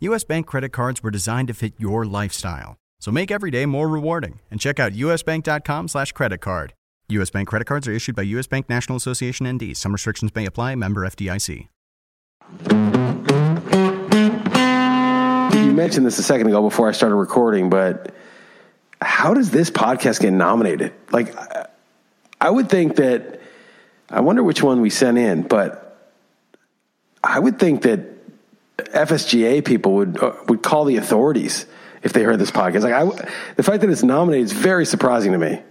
US Bank credit cards were designed to fit your lifestyle. So make every day more rewarding and check out usbank.com slash credit card. US Bank credit cards are issued by US Bank National Association ND. Some restrictions may apply. Member FDIC. You mentioned this a second ago before I started recording, but how does this podcast get nominated? Like, I would think that, I wonder which one we sent in, but I would think that FSGA people would uh, would call the authorities if they heard this podcast. Like, I, the fact that it's nominated is very surprising to me.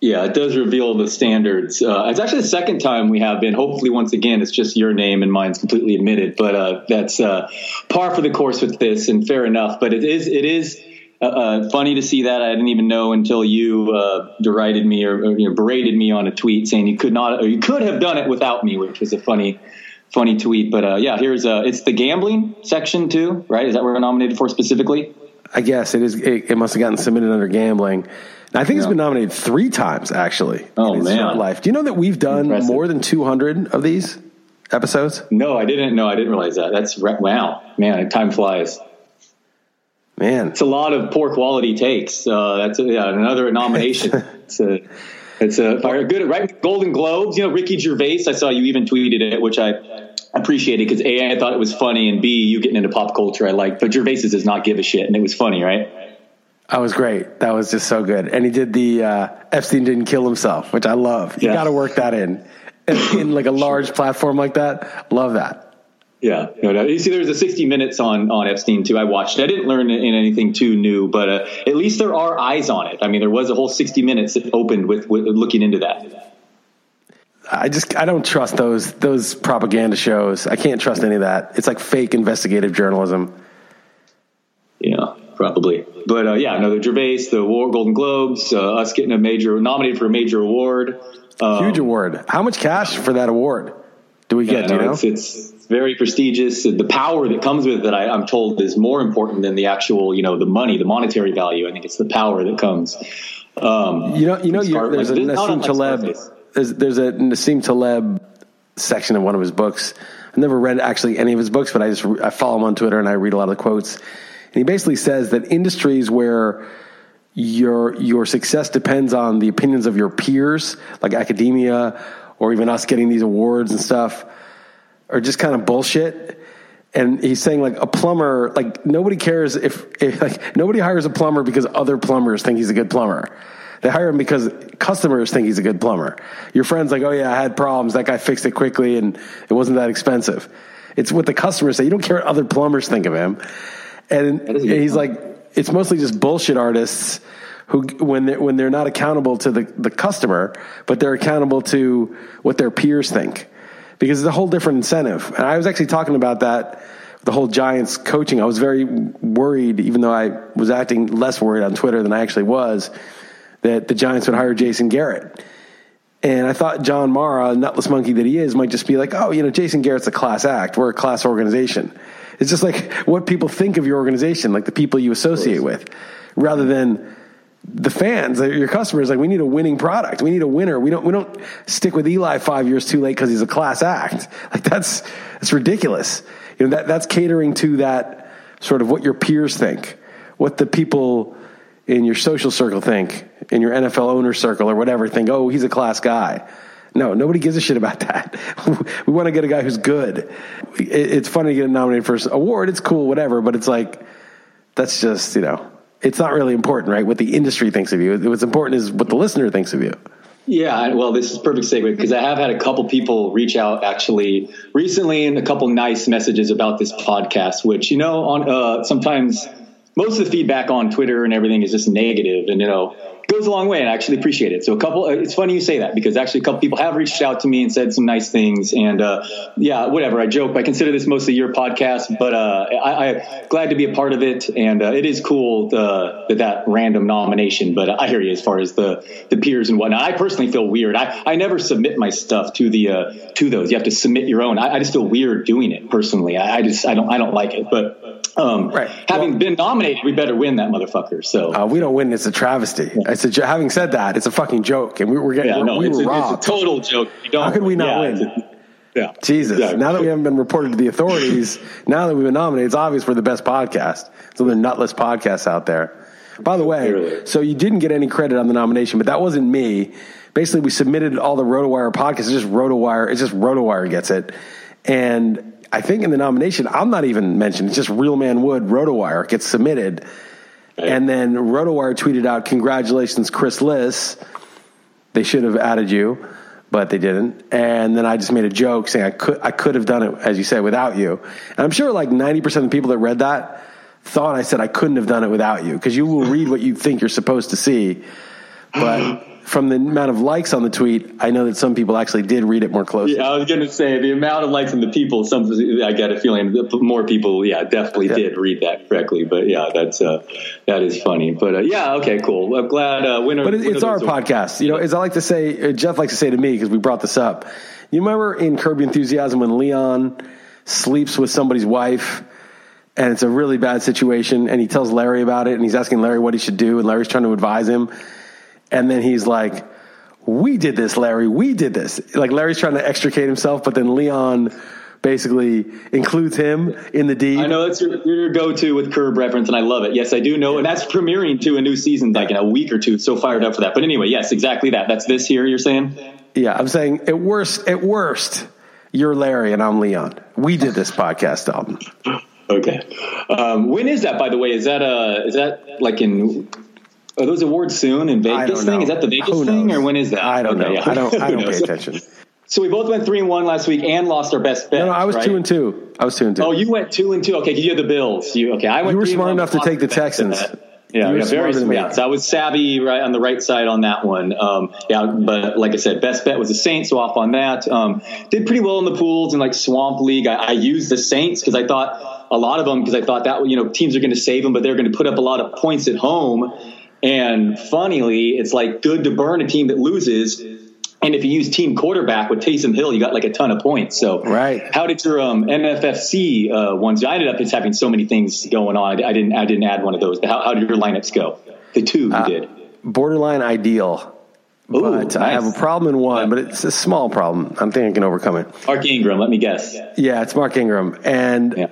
Yeah, it does reveal the standards. Uh, it's actually the second time we have been. Hopefully, once again, it's just your name and mine's completely admitted. But uh, that's uh, par for the course with this, and fair enough. But it is it is uh, uh, funny to see that. I didn't even know until you uh, derided me or, or you know, berated me on a tweet saying you could not or you could have done it without me, which was a funny funny tweet. But yeah, here's it's the gambling section too, right? Is that what we're nominated for specifically? I guess it is. It, it must have gotten submitted under gambling. I think yeah. it's been nominated three times actually. Oh man, life. Do you know that we've done Impressive. more than 200 of these episodes? No, I didn't. No, I didn't realize that. That's wow, man. Time flies. Man, it's a lot of poor quality takes. Uh, that's a, yeah, another nomination. it's a, good right. Golden Globes. You know, Ricky Gervais. I saw you even tweeted it, which I appreciated because a I thought it was funny, and b you getting into pop culture I like. But Gervais does not give a shit, and it was funny, right? That was great. That was just so good. And he did the uh, Epstein didn't kill himself, which I love. You yeah. got to work that in. in. in like a large platform like that. Love that. Yeah, no doubt. You see, there's a 60 Minutes on on Epstein too. I watched. I didn't learn in anything too new, but uh, at least there are eyes on it. I mean, there was a whole 60 Minutes that opened with, with looking into that. I just I don't trust those those propaganda shows. I can't trust any of that. It's like fake investigative journalism. Yeah, probably. But uh, yeah, no, the Gervais, the War, Golden Globes, uh, us getting a major nominated for a major award, um, huge award. How much cash for that award do we get? Yeah, do you know? It's, it's, very prestigious. The power that comes with it, I, am told, is more important than the actual, you know, the money, the monetary value. I think it's the power that comes. Um, you know, you know, there's like, a Nassim Taleb. There's, there's a Nassim Taleb section of one of his books. I've never read actually any of his books, but I just I follow him on Twitter and I read a lot of the quotes. And he basically says that industries where your your success depends on the opinions of your peers, like academia or even us getting these awards and stuff, are just kind of bullshit. And he's saying like a plumber, like nobody cares if, if like nobody hires a plumber because other plumbers think he's a good plumber. They hire him because customers think he's a good plumber. Your friend's like, oh yeah, I had problems. That guy fixed it quickly and it wasn't that expensive. It's what the customers say. You don't care what other plumbers think of him. And he's like, it's mostly just bullshit artists who, when they're, when they're not accountable to the, the customer, but they're accountable to what their peers think. Because it's a whole different incentive. And I was actually talking about that, the whole Giants coaching. I was very worried, even though I was acting less worried on Twitter than I actually was, that the Giants would hire Jason Garrett. And I thought John Mara, nutless monkey that he is, might just be like, oh, you know, Jason Garrett's a class act. We're a class organization. It's just like what people think of your organization, like the people you associate with, rather than the fans, your customers. Like we need a winning product. We need a winner. We don't we don't stick with Eli five years too late because he's a class act. Like that's that's ridiculous. You know that that's catering to that sort of what your peers think, what the people in your social circle think, in your NFL owner circle or whatever think. Oh, he's a class guy. No, nobody gives a shit about that. we want to get a guy who's good. It's funny to get nominated for an award. It's cool, whatever. But it's like that's just, you know, it's not really important, right? What the industry thinks of you. What's important is what the listener thinks of you. Yeah, well, this is perfect segue because I have had a couple people reach out actually recently and a couple nice messages about this podcast, which, you know, on uh, sometimes most of the feedback on Twitter and everything is just negative and, you know, goes a long way and I actually appreciate it. So a couple, uh, it's funny you say that because actually a couple people have reached out to me and said some nice things and, uh, yeah, whatever. I joke. I consider this mostly your podcast, but, uh, I, am glad to be a part of it. And, uh, it is cool, the, the, that random nomination, but I hear you as far as the, the peers and whatnot. I personally feel weird. I, I never submit my stuff to the, uh, to those. You have to submit your own. I, I just feel weird doing it personally. I, I, just, I don't, I don't like it, but, um, right. having well, been nominated, we better win that motherfucker. So, uh, we don't win. It's a travesty. Yeah. I said, having said that, it's a fucking joke, and we were getting yeah, no, we it's, were a, robbed. It's a total joke. How could we not yeah, win? yeah, Jesus. Exactly. Now that we haven't been reported to the authorities, now that we've been nominated, it's obvious we're the best podcast. So the nutless podcasts out there. By the way, Clearly. so you didn't get any credit on the nomination, but that wasn't me. Basically, we submitted all the RotoWire podcasts. It's just RotoWire. It's just RotoWire gets it, and I think in the nomination, I'm not even mentioned. It's just Real Man Wood, RotoWire gets submitted and then RotoWire tweeted out, "Congratulations, Chris Liss." They should have added you, but they didn't. And then I just made a joke saying I could I could have done it as you said without you. And I'm sure like 90% of the people that read that thought I said I couldn't have done it without you because you will read what you think you're supposed to see. But from the amount of likes on the tweet, I know that some people actually did read it more closely. Yeah, I was going to say the amount of likes and the people. Some I get a feeling more people, yeah, definitely yeah. did read that correctly. But yeah, that's uh, that is funny. But uh, yeah, okay, cool. I'm glad. Uh, winner, but it, it's our podcast. You know, as I like to say, uh, Jeff likes to say to me because we brought this up. You remember in Curb Enthusiasm when Leon sleeps with somebody's wife? And it's a really bad situation, and he tells Larry about it, and he's asking Larry what he should do, and Larry's trying to advise him and then he's like, we did this, Larry. We did this. Like Larry's trying to extricate himself, but then Leon basically includes him in the deed. I know that's your, your go-to with curb reference, and I love it. Yes, I do know, and that's premiering to a new season like in a week or two. So fired up for that. But anyway, yes, exactly that. That's this here. You're saying? Yeah, I'm saying at worst, at worst, you're Larry and I'm Leon. We did this podcast album. Okay. Um, when is that? By the way, is that uh is that like in are those awards soon in Vegas thing? Is that the Vegas thing or when is that? I don't okay, know. Yeah. I don't. I don't pay attention. So we both went three and one last week and lost our best bet. No, no I was right? two and two. I was two and two. Oh, you went two and two. Okay, you had the Bills. You okay? I went. You were smart enough to take the Texans. Yeah, yeah very smart. So I was savvy right on the right side on that one. Um, yeah, but like I said, best bet was the Saints, so off on that. Um, did pretty well in the pools and like Swamp League. I, I used the Saints because I thought a lot of them because I thought that you know teams are going to save them, but they're going to put up a lot of points at home. And funnily, it's like good to burn a team that loses. And if you use team quarterback with Taysom Hill, you got like a ton of points. So, right. How did your um, NFFC uh, ones? I ended up just having so many things going on. I didn't. I didn't add one of those. But how, how did your lineups go? The two you uh, did. Borderline ideal. Ooh, but nice. I have a problem in one, but it's a small problem. I think I can overcome it. Mark Ingram, let me guess. Yeah, it's Mark Ingram, and yeah.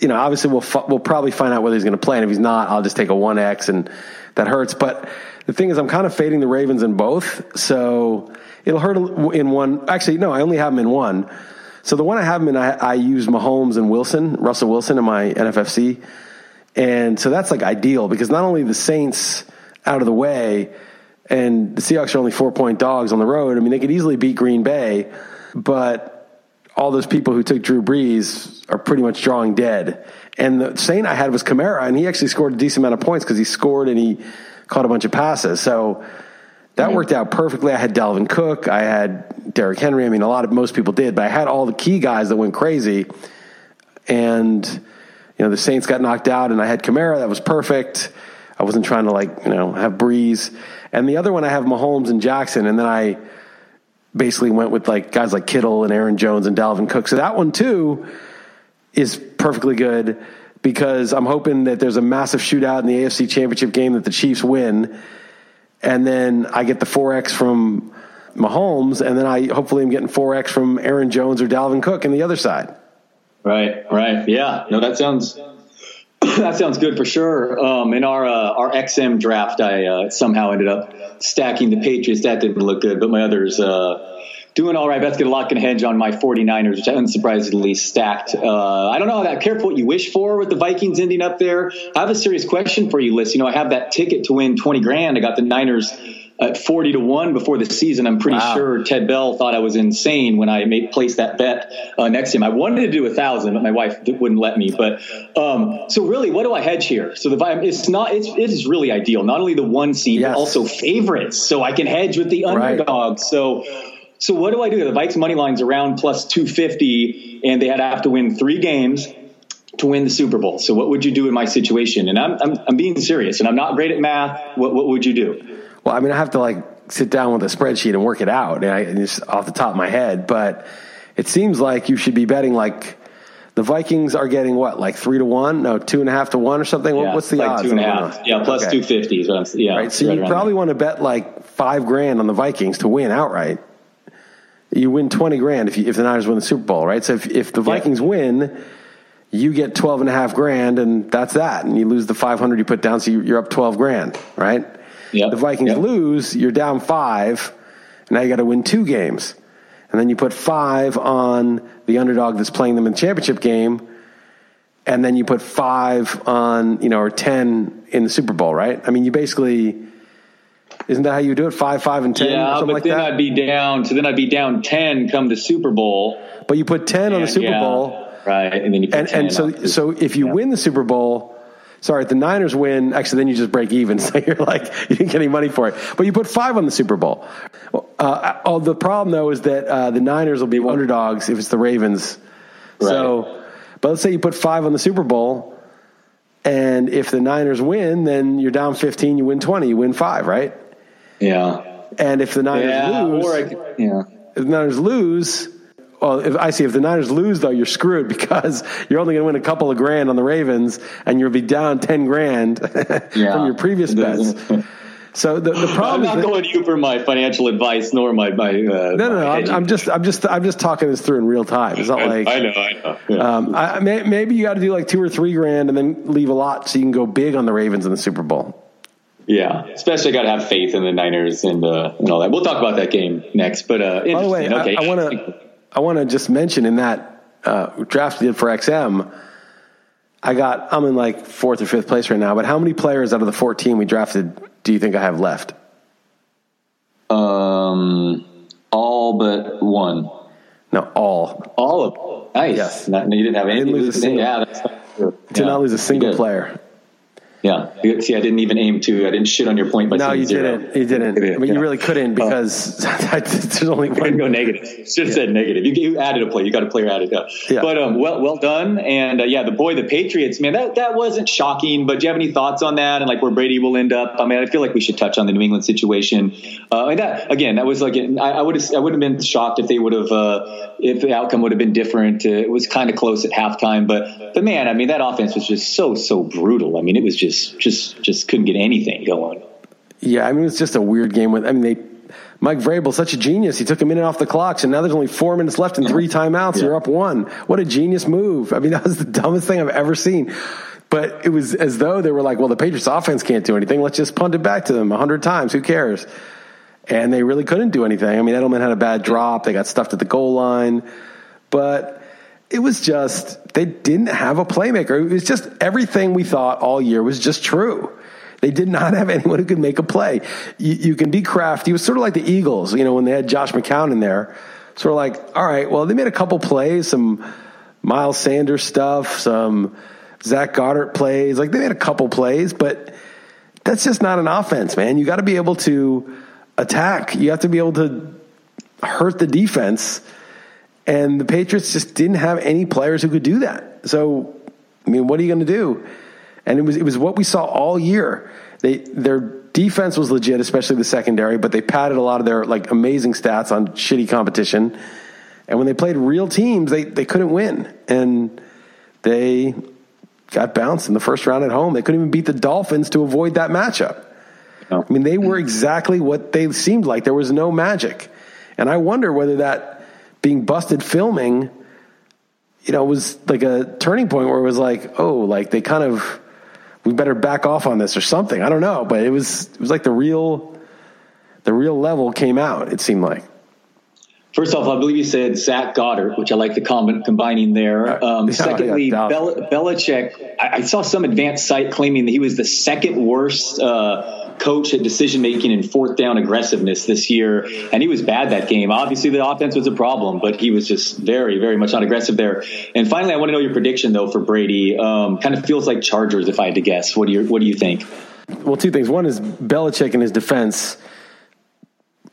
you know, obviously we'll we'll probably find out whether he's going to play, and if he's not, I'll just take a one X and that hurts. But the thing is, I'm kind of fading the Ravens in both, so it'll hurt in one. Actually, no, I only have them in one. So the one I have them in, I, I use Mahomes and Wilson, Russell Wilson in my NFFC, and so that's like ideal because not only the Saints out of the way, and the Seahawks are only four point dogs on the road. I mean, they could easily beat Green Bay, but all those people who took Drew Brees are pretty much drawing dead. And the Saint I had was Kamara, and he actually scored a decent amount of points because he scored and he caught a bunch of passes. So that mm-hmm. worked out perfectly. I had Dalvin Cook, I had Derrick Henry. I mean, a lot of most people did, but I had all the key guys that went crazy. And you know, the Saints got knocked out, and I had Kamara. That was perfect. I wasn't trying to like you know have Brees. And the other one I have Mahomes and Jackson, and then I basically went with like guys like Kittle and Aaron Jones and Dalvin Cook. So that one too is perfectly good because I'm hoping that there's a massive shootout in the AFC Championship game that the Chiefs win, and then I get the 4x from Mahomes, and then I hopefully am getting 4x from Aaron Jones or Dalvin Cook in the other side. Right, right, yeah. No, that sounds that sounds good for sure. Um, in our uh, our XM draft, I uh, somehow ended up stacking the Patriots. That didn't look good, but my others. Uh, Doing all right. Best get a lock and hedge on my 49ers, which I unsurprisingly stacked. Uh, I don't know how that careful what you wish for with the Vikings ending up there. I have a serious question for you, Liss. You know, I have that ticket to win 20 grand. I got the Niners at 40 to 1 before the season. I'm pretty wow. sure Ted Bell thought I was insane when I made placed that bet uh, next to him. I wanted to do a thousand, but my wife wouldn't let me. But um, so really, what do I hedge here? So the it's not it's it is really ideal. Not only the one seed, yes. but also favorites. So I can hedge with the underdog. Right. So so what do I do? The Vikes money line's around plus 250, and they had to have to win three games to win the Super Bowl. So what would you do in my situation? And I'm, I'm, I'm being serious, and I'm not great at math. What, what would you do? Well, I mean, I have to like sit down with a spreadsheet and work it out, and I just off the top of my head. But it seems like you should be betting like the Vikings are getting what, like three to one? No, two and a half to one or something. Yeah, What's the like odds? Two and a half. Yeah, plus okay. two fifty is what I'm. Yeah, right. So right you probably want to bet like five grand on the Vikings to win outright you win 20 grand if, you, if the Niners win the Super Bowl, right? So if, if the Vikings yeah. win, you get 12 and a half grand and that's that. And you lose the 500 you put down. So you're up 12 grand, right? Yeah. The Vikings yep. lose, you're down five. And now you got to win two games. And then you put five on the underdog that's playing them in the championship game. And then you put five on, you know, or 10 in the Super Bowl, right? I mean, you basically, isn't that how you do it? Five, five, and ten. Yeah, but like then that? I'd be down. So then I'd be down ten come the Super Bowl. But you put ten and, on the Super yeah, Bowl, right? And then you and, and so so if you yeah. win the Super Bowl, sorry, if the Niners win, actually then you just break even. So you're like you didn't get any money for it. But you put five on the Super Bowl. Uh, oh, the problem though is that uh, the Niners will be underdogs if it's the Ravens. Right. So, but let's say you put five on the Super Bowl. And if the Niners win, then you're down 15, you win 20, you win five, right? Yeah. And if the Niners yeah, lose, could, yeah. If the Niners lose, well, if I see if the Niners lose though, you're screwed because you're only going to win a couple of grand on the Ravens, and you'll be down ten grand yeah. from your previous bets. So the, the problem. I'm not going to you for my financial advice, nor my my. Uh, no, no, no. I'm, I'm, just, I'm just, I'm just talking this through in real time. It's not like I know, I know. Yeah. Um, I, may, maybe you got to do like two or three grand, and then leave a lot so you can go big on the Ravens in the Super Bowl. Yeah, especially got to have faith in the Niners and uh, and all that. We'll talk about that game next. But uh, by the way, okay. I want to I want to just mention in that uh, draft we did for XM, I got I'm in like fourth or fifth place right now. But how many players out of the 14 we drafted do you think I have left? Um, all but one. No, all. All of. Nice. Yes. Not, you didn't have any. Didn't lose a single. Yeah, that's. Did yeah, not lose a single player. Yeah. See, I didn't even aim to. I didn't shit on your point by no, you zero. didn't. You didn't. I mean, yeah. you really couldn't uh, because uh, there's only one. Couldn't go negative. Should have yeah. said negative. You, you, added a play. You got a player added up. Yeah. But um, well, well done. And uh, yeah, the boy, the Patriots, man, that that wasn't shocking. But do you have any thoughts on that and like where Brady will end up? I mean, I feel like we should touch on the New England situation. Uh, and that again, that was like I, would have I would have been shocked if they would have uh, if the outcome would have been different. Uh, it was kind of close at halftime, but but man, I mean, that offense was just so so brutal. I mean, it was just just just just couldn't get anything going. Yeah, I mean, it's just a weird game. With I mean, they Mike Vrabel, such a genius. He took a minute off the clock, so now there's only four minutes left and three timeouts. Yeah. You're up one. What a genius move! I mean, that was the dumbest thing I've ever seen. But it was as though they were like, "Well, the Patriots' offense can't do anything. Let's just punt it back to them a hundred times. Who cares?" And they really couldn't do anything. I mean, Edelman had a bad drop. They got stuffed at the goal line, but it was just they didn't have a playmaker. It was just everything we thought all year was just true. They did not have anyone who could make a play. You, you can be crafty. It was sort of like the Eagles, you know, when they had Josh McCown in there. Sort of like, all right, well, they made a couple plays, some Miles Sanders stuff, some Zach Goddard plays. Like they made a couple plays, but that's just not an offense, man. You got to be able to attack. You have to be able to hurt the defense. And the Patriots just didn't have any players who could do that. So, I mean, what are you going to do? And it was it was what we saw all year. They their defense was legit, especially the secondary, but they padded a lot of their like amazing stats on shitty competition. And when they played real teams, they they couldn't win. And they got bounced in the first round at home. They couldn't even beat the Dolphins to avoid that matchup. I mean, they were exactly what they seemed like. There was no magic. And I wonder whether that being busted filming, you know, was like a turning point where it was like, oh, like they kind of we better back off on this or something. I don't know, but it was it was like the real the real level came out. It seemed like. First off, I believe you said Zach Goddard, which I like the comment combining there. Um, yeah, secondly, yeah, Bel- Belichick, I, I, saw some advanced site claiming that he was the second worst uh, coach at decision making and fourth down aggressiveness this year, and he was bad that game. Obviously, the offense was a problem, but he was just very, very much not aggressive there. And finally, I want to know your prediction though for Brady. Um, kind of feels like Chargers, if I had to guess. What do you What do you think? Well, two things. One is Belichick and his defense.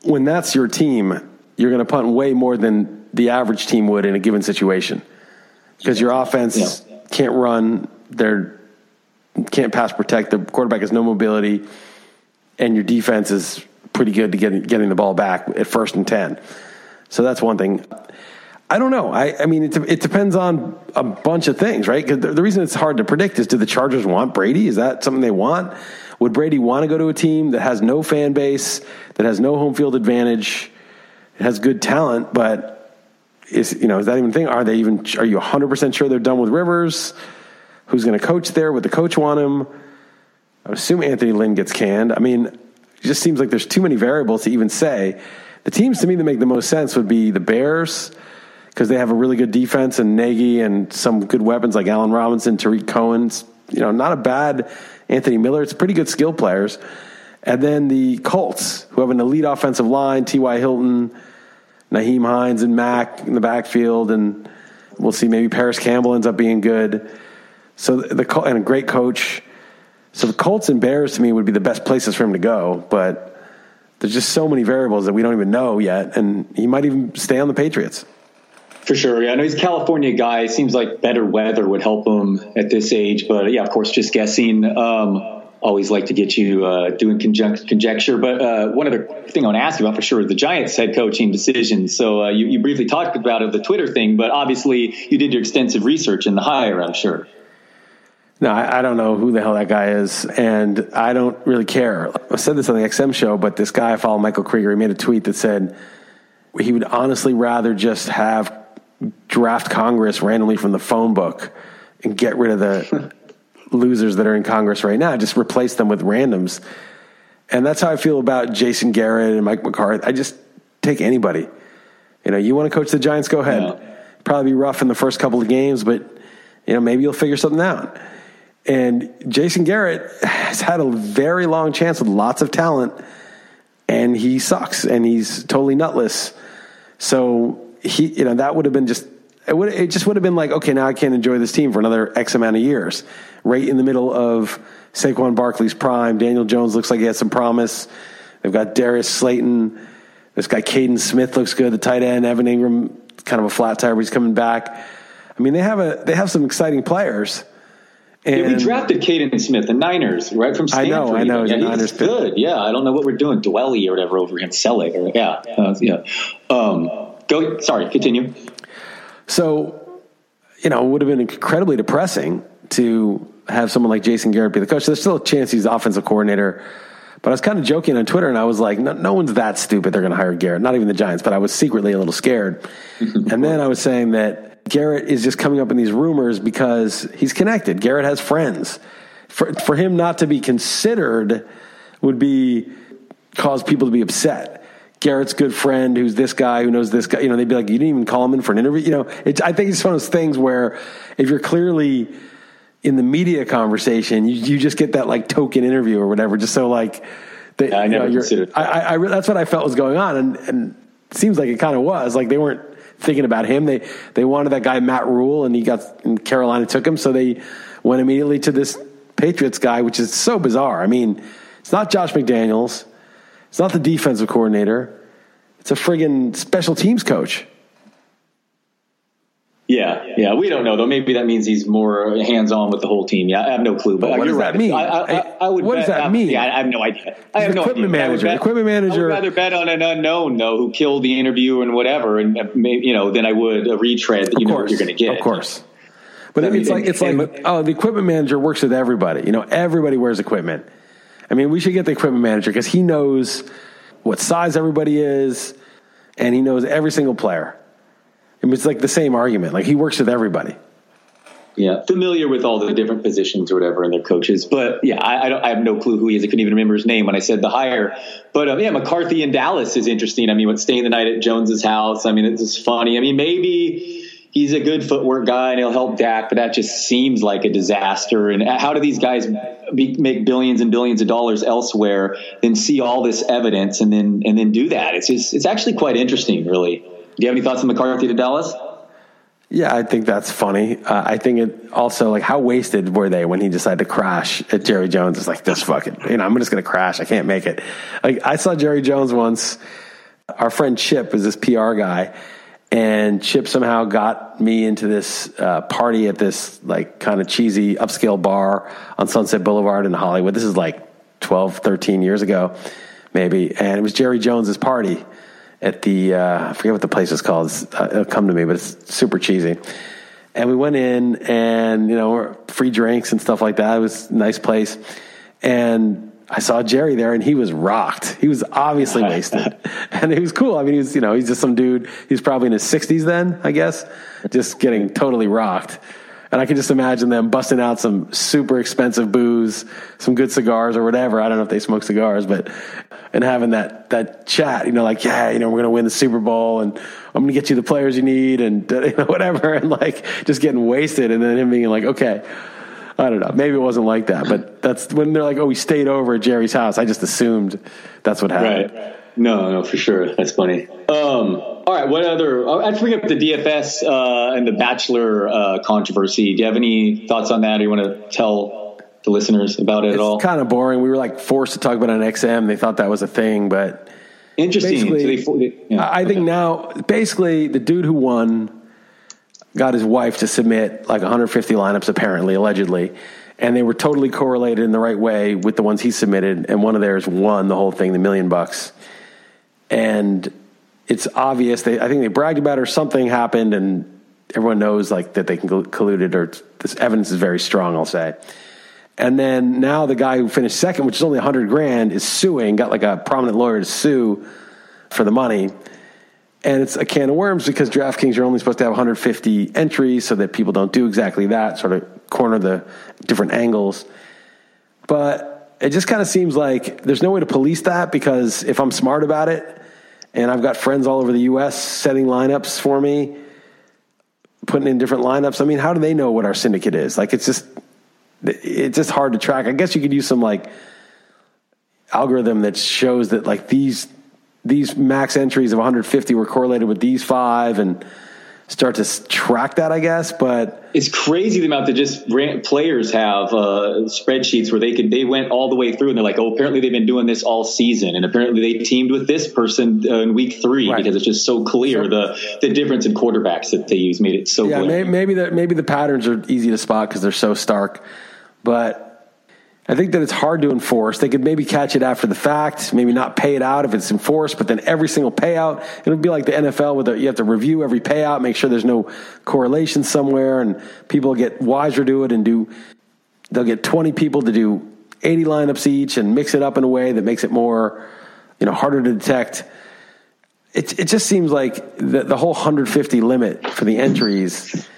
When that's your team you're going to punt way more than the average team would in a given situation because your offense yeah. can't run, they can't pass protect. The quarterback has no mobility, and your defense is pretty good to getting getting the ball back at first and ten. So that's one thing. I don't know. I, I mean, it, it depends on a bunch of things, right? Because the, the reason it's hard to predict is do the Chargers want Brady? Is that something they want? Would Brady want to go to a team that has no fan base, that has no home field advantage? has good talent, but is you know is that even a thing? Are they even? Are you 100 percent sure they're done with Rivers? Who's going to coach there? Would the coach want him? I assume Anthony Lynn gets canned. I mean, it just seems like there's too many variables to even say. The teams to me that make the most sense would be the Bears because they have a really good defense and Nagy and some good weapons like Allen Robinson, Tarik Cohen's. You know, not a bad Anthony Miller. It's pretty good skill players. And then the Colts, who have an elite offensive line, T.Y. Hilton, Nyheim Hines and Mack in the backfield, and we'll see maybe Parris Campbell ends up being good. So the and a great coach. So the Colts and Bears to me would be the best places for him to go, but there's just so many variables that we don't even know yet, and he might even stay on the Patriots. For sure, yeah. I know he's a California guy. Seems like better weather would help him at this age, but yeah, of course, just guessing. Um, always like to get you uh, doing conjecture. But uh, one other thing I want to ask you about for sure is the Giants head coaching decision. So uh, you, you, briefly talked about it, the Twitter thing, but obviously you did your extensive research in the hire, I'm sure. No, I, I, don't know who the hell that guy is, and I don't really care. I said this on the XM show, but this guy I follow, Michael Krieger, he made a tweet that said he would honestly rather just have draft Congress randomly from the phone book and get rid of the losers that are in Congress right now, just replace them with randoms. And that's how I feel about Jason Garrett and Mike McCarthy. I just take anybody. You know, you want to coach the Giants, go ahead. Yeah. Probably be rough in the first couple of games, but you know, maybe you'll figure something out. And Jason Garrett has had a very long chance with lots of talent, and he sucks, and he's totally nutless. So he, you know, that would have been just it would it just would have been like, okay, now I can't enjoy this team for another X amount of years. Right in the middle of Saquon Barkley's prime, Daniel Jones looks like he has some promise. They've got Darius Slayton. This guy Kaden Smith looks good. The tight end Evan Engram, kind of a flat tire, but he's coming back. I mean, they have a they have some exciting players. And yeah, we drafted Kaden Smith, the Niners, right from Stanford. I know, I know. Yeah, Niners good. Yeah, I don't know what we're doing, Dwelly or whatever over against Selleck. Or, yeah, uh, yeah. Um, go. Sorry, continue. So, you know, it would have been incredibly depressing to have someone like Jason Garrett be the coach. There's still a chance he's offensive coordinator. But I was kind of joking on Twitter, and I was like, no, no one's that stupid. They're going to hire Garrett. Not even the Giants, but I was secretly a little scared. and then I was saying that Garrett is just coming up in these rumors because he's connected. Garrett has friends. For, for him not to be considered would be cause people to be upset. Garrett's good friend, who's this guy, who knows this guy. You know, they'd be like, you didn't even call him in for an interview. You know, I think it's one of those things where if you're clearly in the media conversation, you, you just get that like token interview or whatever, just so like, they, yeah, I never know, considered. I, I, I, that's what I felt was going on, and, and it seems like it kind of was. Like they weren't thinking about him. They they wanted that guy Matt Rhule, and he got and Carolina took him, so they went immediately to this Patriots guy, which is so bizarre. I mean, it's not Josh McDaniels. It's not the defensive coordinator. It's a friggin' special teams coach. Yeah, yeah, we don't know though. Maybe that means he's more hands-on with the whole team. Yeah, I have no clue. But, but what does right. that mean? I, I, I, would. What bet, does that mean? Yeah, I have no idea. I have no equipment idea. manager. Bet, equipment manager. I would rather bet on an unknown though, who killed the interview and whatever, and uh, you know, than I would a retread that you know what you're going to get. Of course. But I mean, it's like it's like oh, the equipment manager works with everybody. You know, everybody wears equipment. I mean, we should get the equipment manager because he knows what size everybody is, and he knows every single player. I mean, it's like the same argument. Like he works with everybody. yeah, familiar with all the different positions or whatever and their coaches. But yeah, I, I, I, have no clue who he is. I couldn't even remember his name when I said the hire. But um, yeah, McCarthy in Dallas is interesting. I mean, staying the night at Jones's house. I mean, it's just funny. I mean, maybe he's a good footwork guy and he'll help Dak, but that just seems like a disaster. And how do these guys be, make billions and billions of dollars elsewhere, then see all this evidence and then and then do that? It's just it's actually quite interesting, really. Do you have any thoughts on McCarthy to Dallas? Yeah, I think that's funny. Uh, I think it also like how wasted were they when he decided to crash at Jerry Jones? It's like this fucking, you know, I'm just to crash. I can't make it. Like I saw Jerry Jones once. Our friend Chip was this PR guy, and Chip somehow got me into this uh, party at this like kind of cheesy upscale bar on Sunset Boulevard in Hollywood. This is like 12, 13 years ago, maybe, and it was Jerry Jones's party at the uh, I forget what the place is called. Uh, it'll come to me, but it's super cheesy. And we went in, and you know, free drinks and stuff like that. It was a nice place, and I saw Jerry there, and he was rocked. He was obviously wasted, and he was cool. I mean, he was you know, he's just some dude. He's probably in his sixties then, I guess, just getting totally rocked. And I can just imagine them busting out some super expensive booze, some good cigars or whatever. I don't know if they smoke cigars, but and having that that chat, you know, like yeah, you know, we're gonna win the Super Bowl, and I'm gonna get you the players you need, and you know, whatever, and like just getting wasted, and then him being like, okay. I don't know. Maybe it wasn't like that, but that's when they're like, "Oh, we stayed over at Jerry's house." I just assumed that's what happened. Right. No, no, for sure. That's funny. Um, all right. What other? I'd bring up the DFS uh, and the Bachelor uh, controversy. Do you have any thoughts on that? Or you want to tell the listeners about it it's at all? Kind of boring. We were like forced to talk about an XM. They thought that was a thing, but interesting. So they, yeah, I okay. think now, basically, the dude who won got his wife to submit like 150 lineups, apparently, allegedly and they were totally correlated in the right way with the ones he submitted, and one of theirs won the whole thing, the million bucks and it's obvious. They, I think they bragged about it or something happened, and everyone knows like that they colluded or this evidence is very strong. I'll say. And then now the guy who finished second, which is only a hundred grand, is suing. Got like a prominent lawyer to sue for the money. And it's a can of worms because DraftKings you're only supposed to have 150 entries so that people don't do exactly that, sort of corner the different angles. But it just kind of seems like there's no way to police that because if I'm smart about it, and I've got friends all over the U.S. setting lineups for me, putting in different lineups. I mean, how do they know what our syndicate is? Like, it's just it's just hard to track. I guess you could use some like algorithm that shows that like these these max entries of 150 were correlated with these five and start to track that, I guess. But it's crazy the amount that just players have uh, spreadsheets where they could they went all the way through and they're like, oh, apparently they've been doing this all season, and apparently they teamed with this person uh, in week three right. because it's just so clear the the difference in quarterbacks that they use made it so. Yeah, maybe, maybe the maybe the patterns are easy to spot because they're so stark, but I think that it's hard to enforce. They could maybe catch it after the fact, maybe not pay it out if it's enforced, but then every single payout, it would be like the NFL with you have to review every payout, make sure there's no correlation somewhere, and people get wiser to it and do. They'll get 20 people to do 80 lineups each and mix it up in a way that makes it more, you know, harder to detect. It, it just seems like the, the whole 150 limit for the entries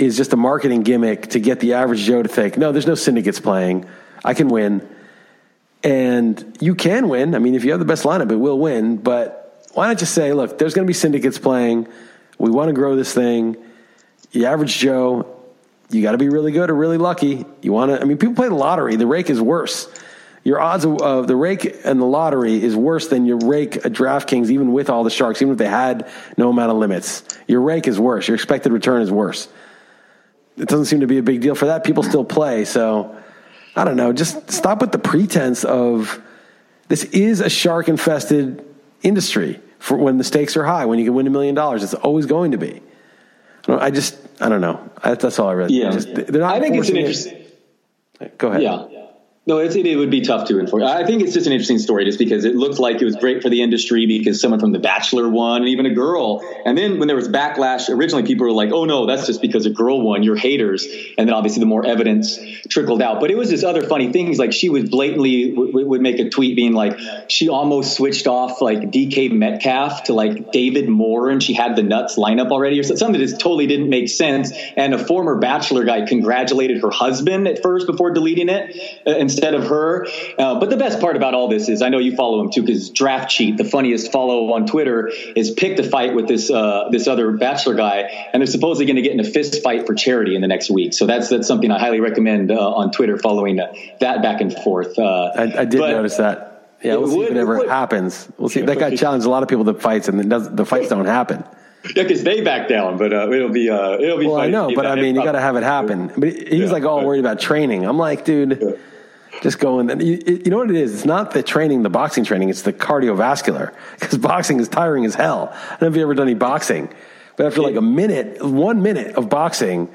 is just a marketing gimmick to get the average Joe to think, no, there's no syndicates playing I can win. And you can win. I mean, if you have the best lineup, it will win. But why not just say, look, there's going to be syndicates playing. We want to grow this thing. The average Joe, you got to be really good or really lucky. You want to, I mean, people play the lottery. The rake is worse. Your odds of uh, the rake and the lottery is worse than your rake at DraftKings, even with all the sharks, even if they had no amount of limits. Your rake is worse. Your expected return is worse. It doesn't seem to be a big deal for that. People still play. So, I don't know, just stop with the pretense of this is a shark infested industry for when the stakes are high, when you can win a million dollars. It's always going to be. I just, I don't know. That's all I really. Yeah, just, they're not. I think it's an interesting. Go ahead. Yeah. No, it, it would be tough to enforce. I think it's just an interesting story just because it looked like it was great for the industry because someone from The Bachelor won and even a girl. And then when there was backlash, originally people were like, oh no, that's just because a girl won, you're haters. And then obviously the more evidence trickled out. But it was just other funny things. Like she was blatantly w- would make a tweet being like, she almost switched off like DK Metcalf to like David Moore and she had the nuts lineup already or something that just totally didn't make sense. And a former Bachelor guy congratulated her husband at first before deleting it. Uh, and instead of her. Uh, but the best part about all this is I know you follow him too because Draft Cheat, the funniest follow on Twitter, is picked a fight with this uh, this other Bachelor guy, and they're supposedly going to get in a fist fight for charity in the next week. So that's that's something I highly recommend uh, on Twitter, following uh, that back and forth. Uh, I, I, did notice that. Yeah, we'll see if it ever it happens. We'll see. That guy challenged a lot of people to fights, and the fights don't happen. Yeah, because they back down, but uh, it'll be uh, it'll be. Well, I know, but I mean, you got to have it happen. But he's yeah, like all worried about training. I'm like, dude. Yeah just going. You, you know what it is? It's not the training, the boxing training. It's the cardiovascular because boxing is tiring as hell. I don't know if you ever done any boxing, but after like a minute, one minute of boxing,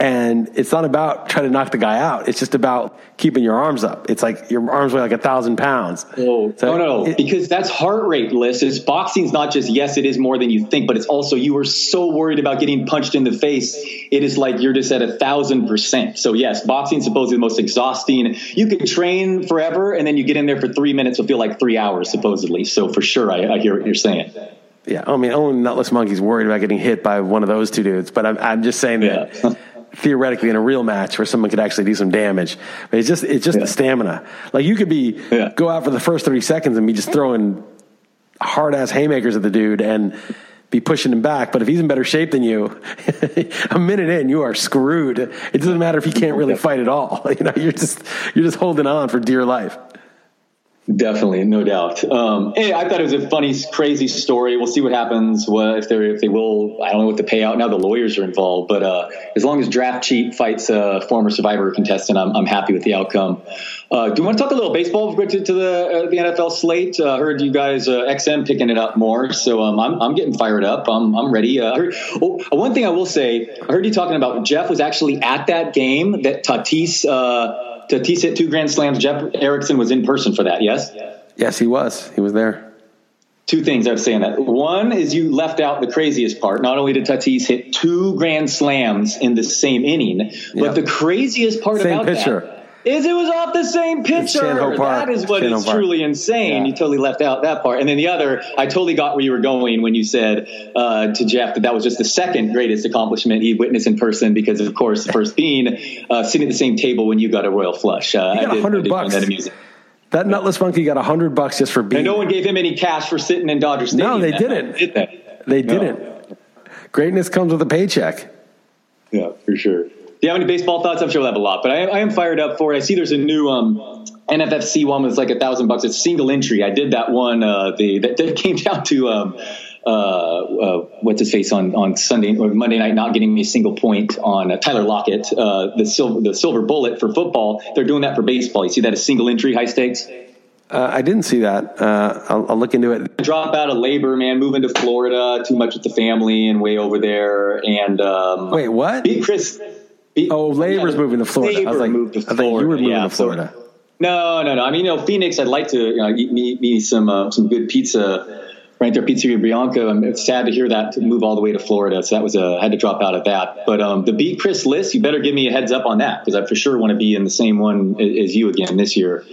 and it's not about trying to knock the guy out. It's just about keeping your arms up. It's like your arms weigh like a thousand pounds. Oh, so no, no, it, because that's heart rate, Liss. Is boxing's not just yes, it is more than you think, but it's also you are so worried about getting punched in the face. It is like you're just at a thousand percent. So yes, boxing supposedly the most exhausting. You can train forever, and then you get in there for three minutes, will feel like three hours supposedly. So for sure, I, I hear what you're saying. Yeah, I mean, only Nutless Monkey's worried about getting hit by one of those two dudes, but I'm, I'm just saying that. Yeah. theoretically in a real match where someone could actually do some damage. But it's just it's just yeah. the stamina. Like you could be yeah. go out for the first thirty seconds and be just throwing hard ass haymakers at the dude and be pushing him back. But if he's in better shape than you, a minute in, you are screwed. It doesn't matter if he can't really fight at all. You know, you're just you're just holding on for dear life. Definitely, no doubt. Um, hey, I thought it was a funny, crazy story. We'll see what happens. What if they if they will? I don't know what the payout. Now the lawyers are involved, but uh, as long as Draft Cheat fights a former Survivor contestant, I'm, I'm happy with the outcome. Uh, do you want to talk a little baseball to, to the uh, the NFL slate? I uh, heard you guys uh, XM picking it up more, so um, I'm I'm getting fired up. I'm I'm ready. Uh, heard, oh, one thing I will say, I heard you talking about Jeff was actually at that game that Tatis Tatis hit two grand slams. Jeff Erickson was in person for that. Yes. Yes, he was. He was there. Two things I would say on that. One is you left out the craziest part. Not only did Tatis hit two grand slams in the same inning, but the craziest part same about pitcher. that is it was off the same pitcher. That is what is truly insane. Yeah. You totally left out that part. And then the other, I totally got where you were going when you said uh, to Jeff that that was just the second greatest accomplishment he witnessed in person because, of course, the first being uh, sitting at the same table when you got a royal flush. Uh, he got I did, bucks. that amusing. That nutless monkey got a hundred bucks just for being. And no one gave him any cash for sitting in Dodger Stadium. No, they didn't. Did they? They no. didn't. Greatness comes with a paycheck. Yeah, for sure. Do you have any baseball thoughts? I'm sure we'll have a lot, but I, I am fired up for it. I see there's a new um, NFFC one with like a thousand bucks. It's single entry. I did that one. Uh, the that, that came down to um, uh, uh, what's his face on on Sunday or Monday night, not getting me a single point on uh, Tyler Lockett, uh, the silver the silver bullet for football. They're doing that for baseball. You see that as single entry, high stakes. Uh, I didn't see that. Uh, I'll, I'll, look into it. Drop out of LABR, man. Moving to Florida, too much with the family and way over there. And um, wait, what? Beat Oh, LABR's yeah, moving to Florida. I was like, moved to Florida. I think you were moving yeah, to Florida. So, no, no, no. I mean, you know, Phoenix. I'd like to you know, eat me, me some uh, some good pizza right there, Pizzeria Bianco. I'm sad to hear that to move all the way to Florida. So that was a I had to drop out of that. But um, the beat Chris Liss, you better give me a heads up on that because I for sure want to be in the same one as you again this year.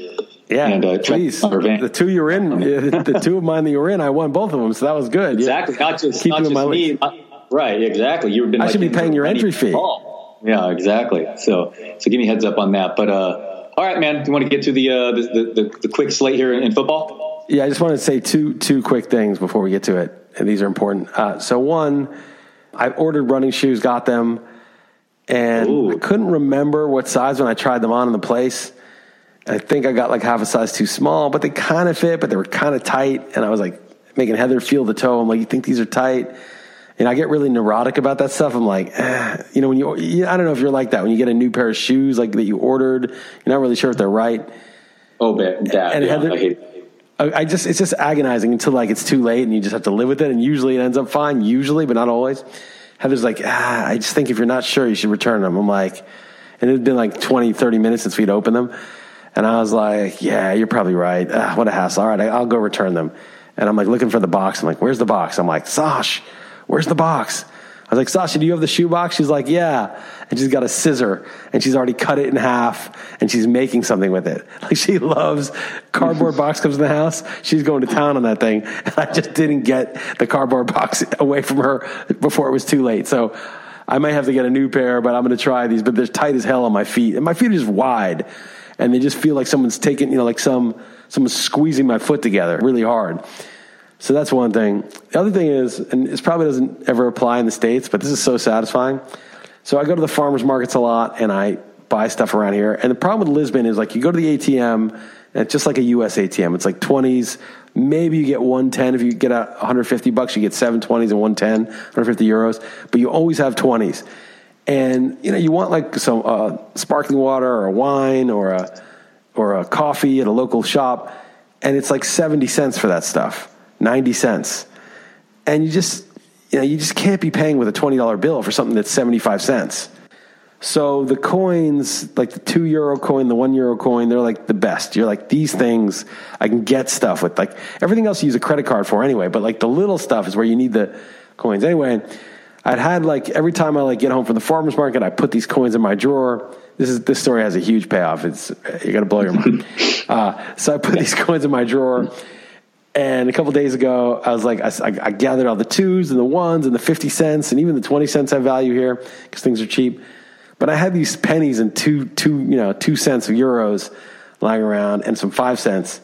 Yeah, and, uh, please. The two you're in, the two of mine that you're in, I won both of them, so that was good. Exactly, yeah. not just Keep not just me. Not, right, exactly. You've been. I like, should be paying your entry fee. Ball. Yeah, exactly. So, so give me heads up on that. But uh, all right, man. Do you want to get to the, uh, the, the, the quick slate here in football? Yeah, I just wanted to say two two quick things before we get to it, and these are important. Uh, so one, I ordered running shoes, got them, and Ooh. I couldn't remember what size when I tried them on in the place. I think I got like half a size too small, but they kind of fit, but they were kind of tight, and I was like making Heather feel the toe. I'm like, you think these are tight? And I get really neurotic about that stuff. I'm like, eh, you know, when you, I don't know if you're like that when you get a new pair of shoes like that you ordered, you're not really sure if they're right. Oh, man, that, and yeah, Heather, I hate. I just it's just agonizing until like it's too late and you just have to live with it. And usually it ends up fine, usually, but not always. Heather's like, ah, I just think if you're not sure, you should return them. I'm like, and it had been like 20, 30 minutes since we'd opened them. And I was like, yeah, you're probably right. Ah, what a hassle. All right, I'll go return them. And I'm like looking for the box. I'm like, where's the box? I'm like, Sash, where's the box? I was like, Sasha, do you have the shoe box? She's like, yeah. And she's got a scissor and she's already cut it in half and she's making something with it. Like she loves cardboard box comes in the house. She's going to town on that thing. And I just didn't get the cardboard box away from her before it was too late. So I might have to get a new pair, but I'm going to try these, but they're tight as hell on my feet and my feet are just wide and they just feel like someone's taking, you know, like some, someone's squeezing my foot together really hard. So that's one thing. The other thing is, and this probably doesn't ever apply in the States, but this is so satisfying. So I go to the farmers markets a lot and I buy stuff around here. And the problem with Lisbon is like you go to the ATM and it's just like a US ATM. It's like 20s. Maybe you get 110. If you get a 150 bucks, you get 720s and 110, 150 euros. But you always have 20s. And, you know, you want like some uh, sparkling water or a wine or a, or a coffee at a local shop. And it's like 70 cents for that stuff. 90 cents. And you just, you know, you just can't be paying with a $20 bill for something that's 75 cents. So the coins, like the two euro coin, the one euro coin, they're like the best. You're like, these things I can get stuff with. Like everything else you use a credit card for anyway, but like the little stuff is where you need the coins. Anyway, I'd had like every time I like get home from the farmer's market, I put these coins in my drawer. This is this story has a huge payoff. It's you got to blow your mind. uh, so I put these coins in my drawer and a couple days ago, I was like, I, I, gathered all the twos and the ones and the 50 cents and even the 20 cents have value here because things are cheap. But I had these pennies and two, two, you know, two cents of euros lying around and some five cents.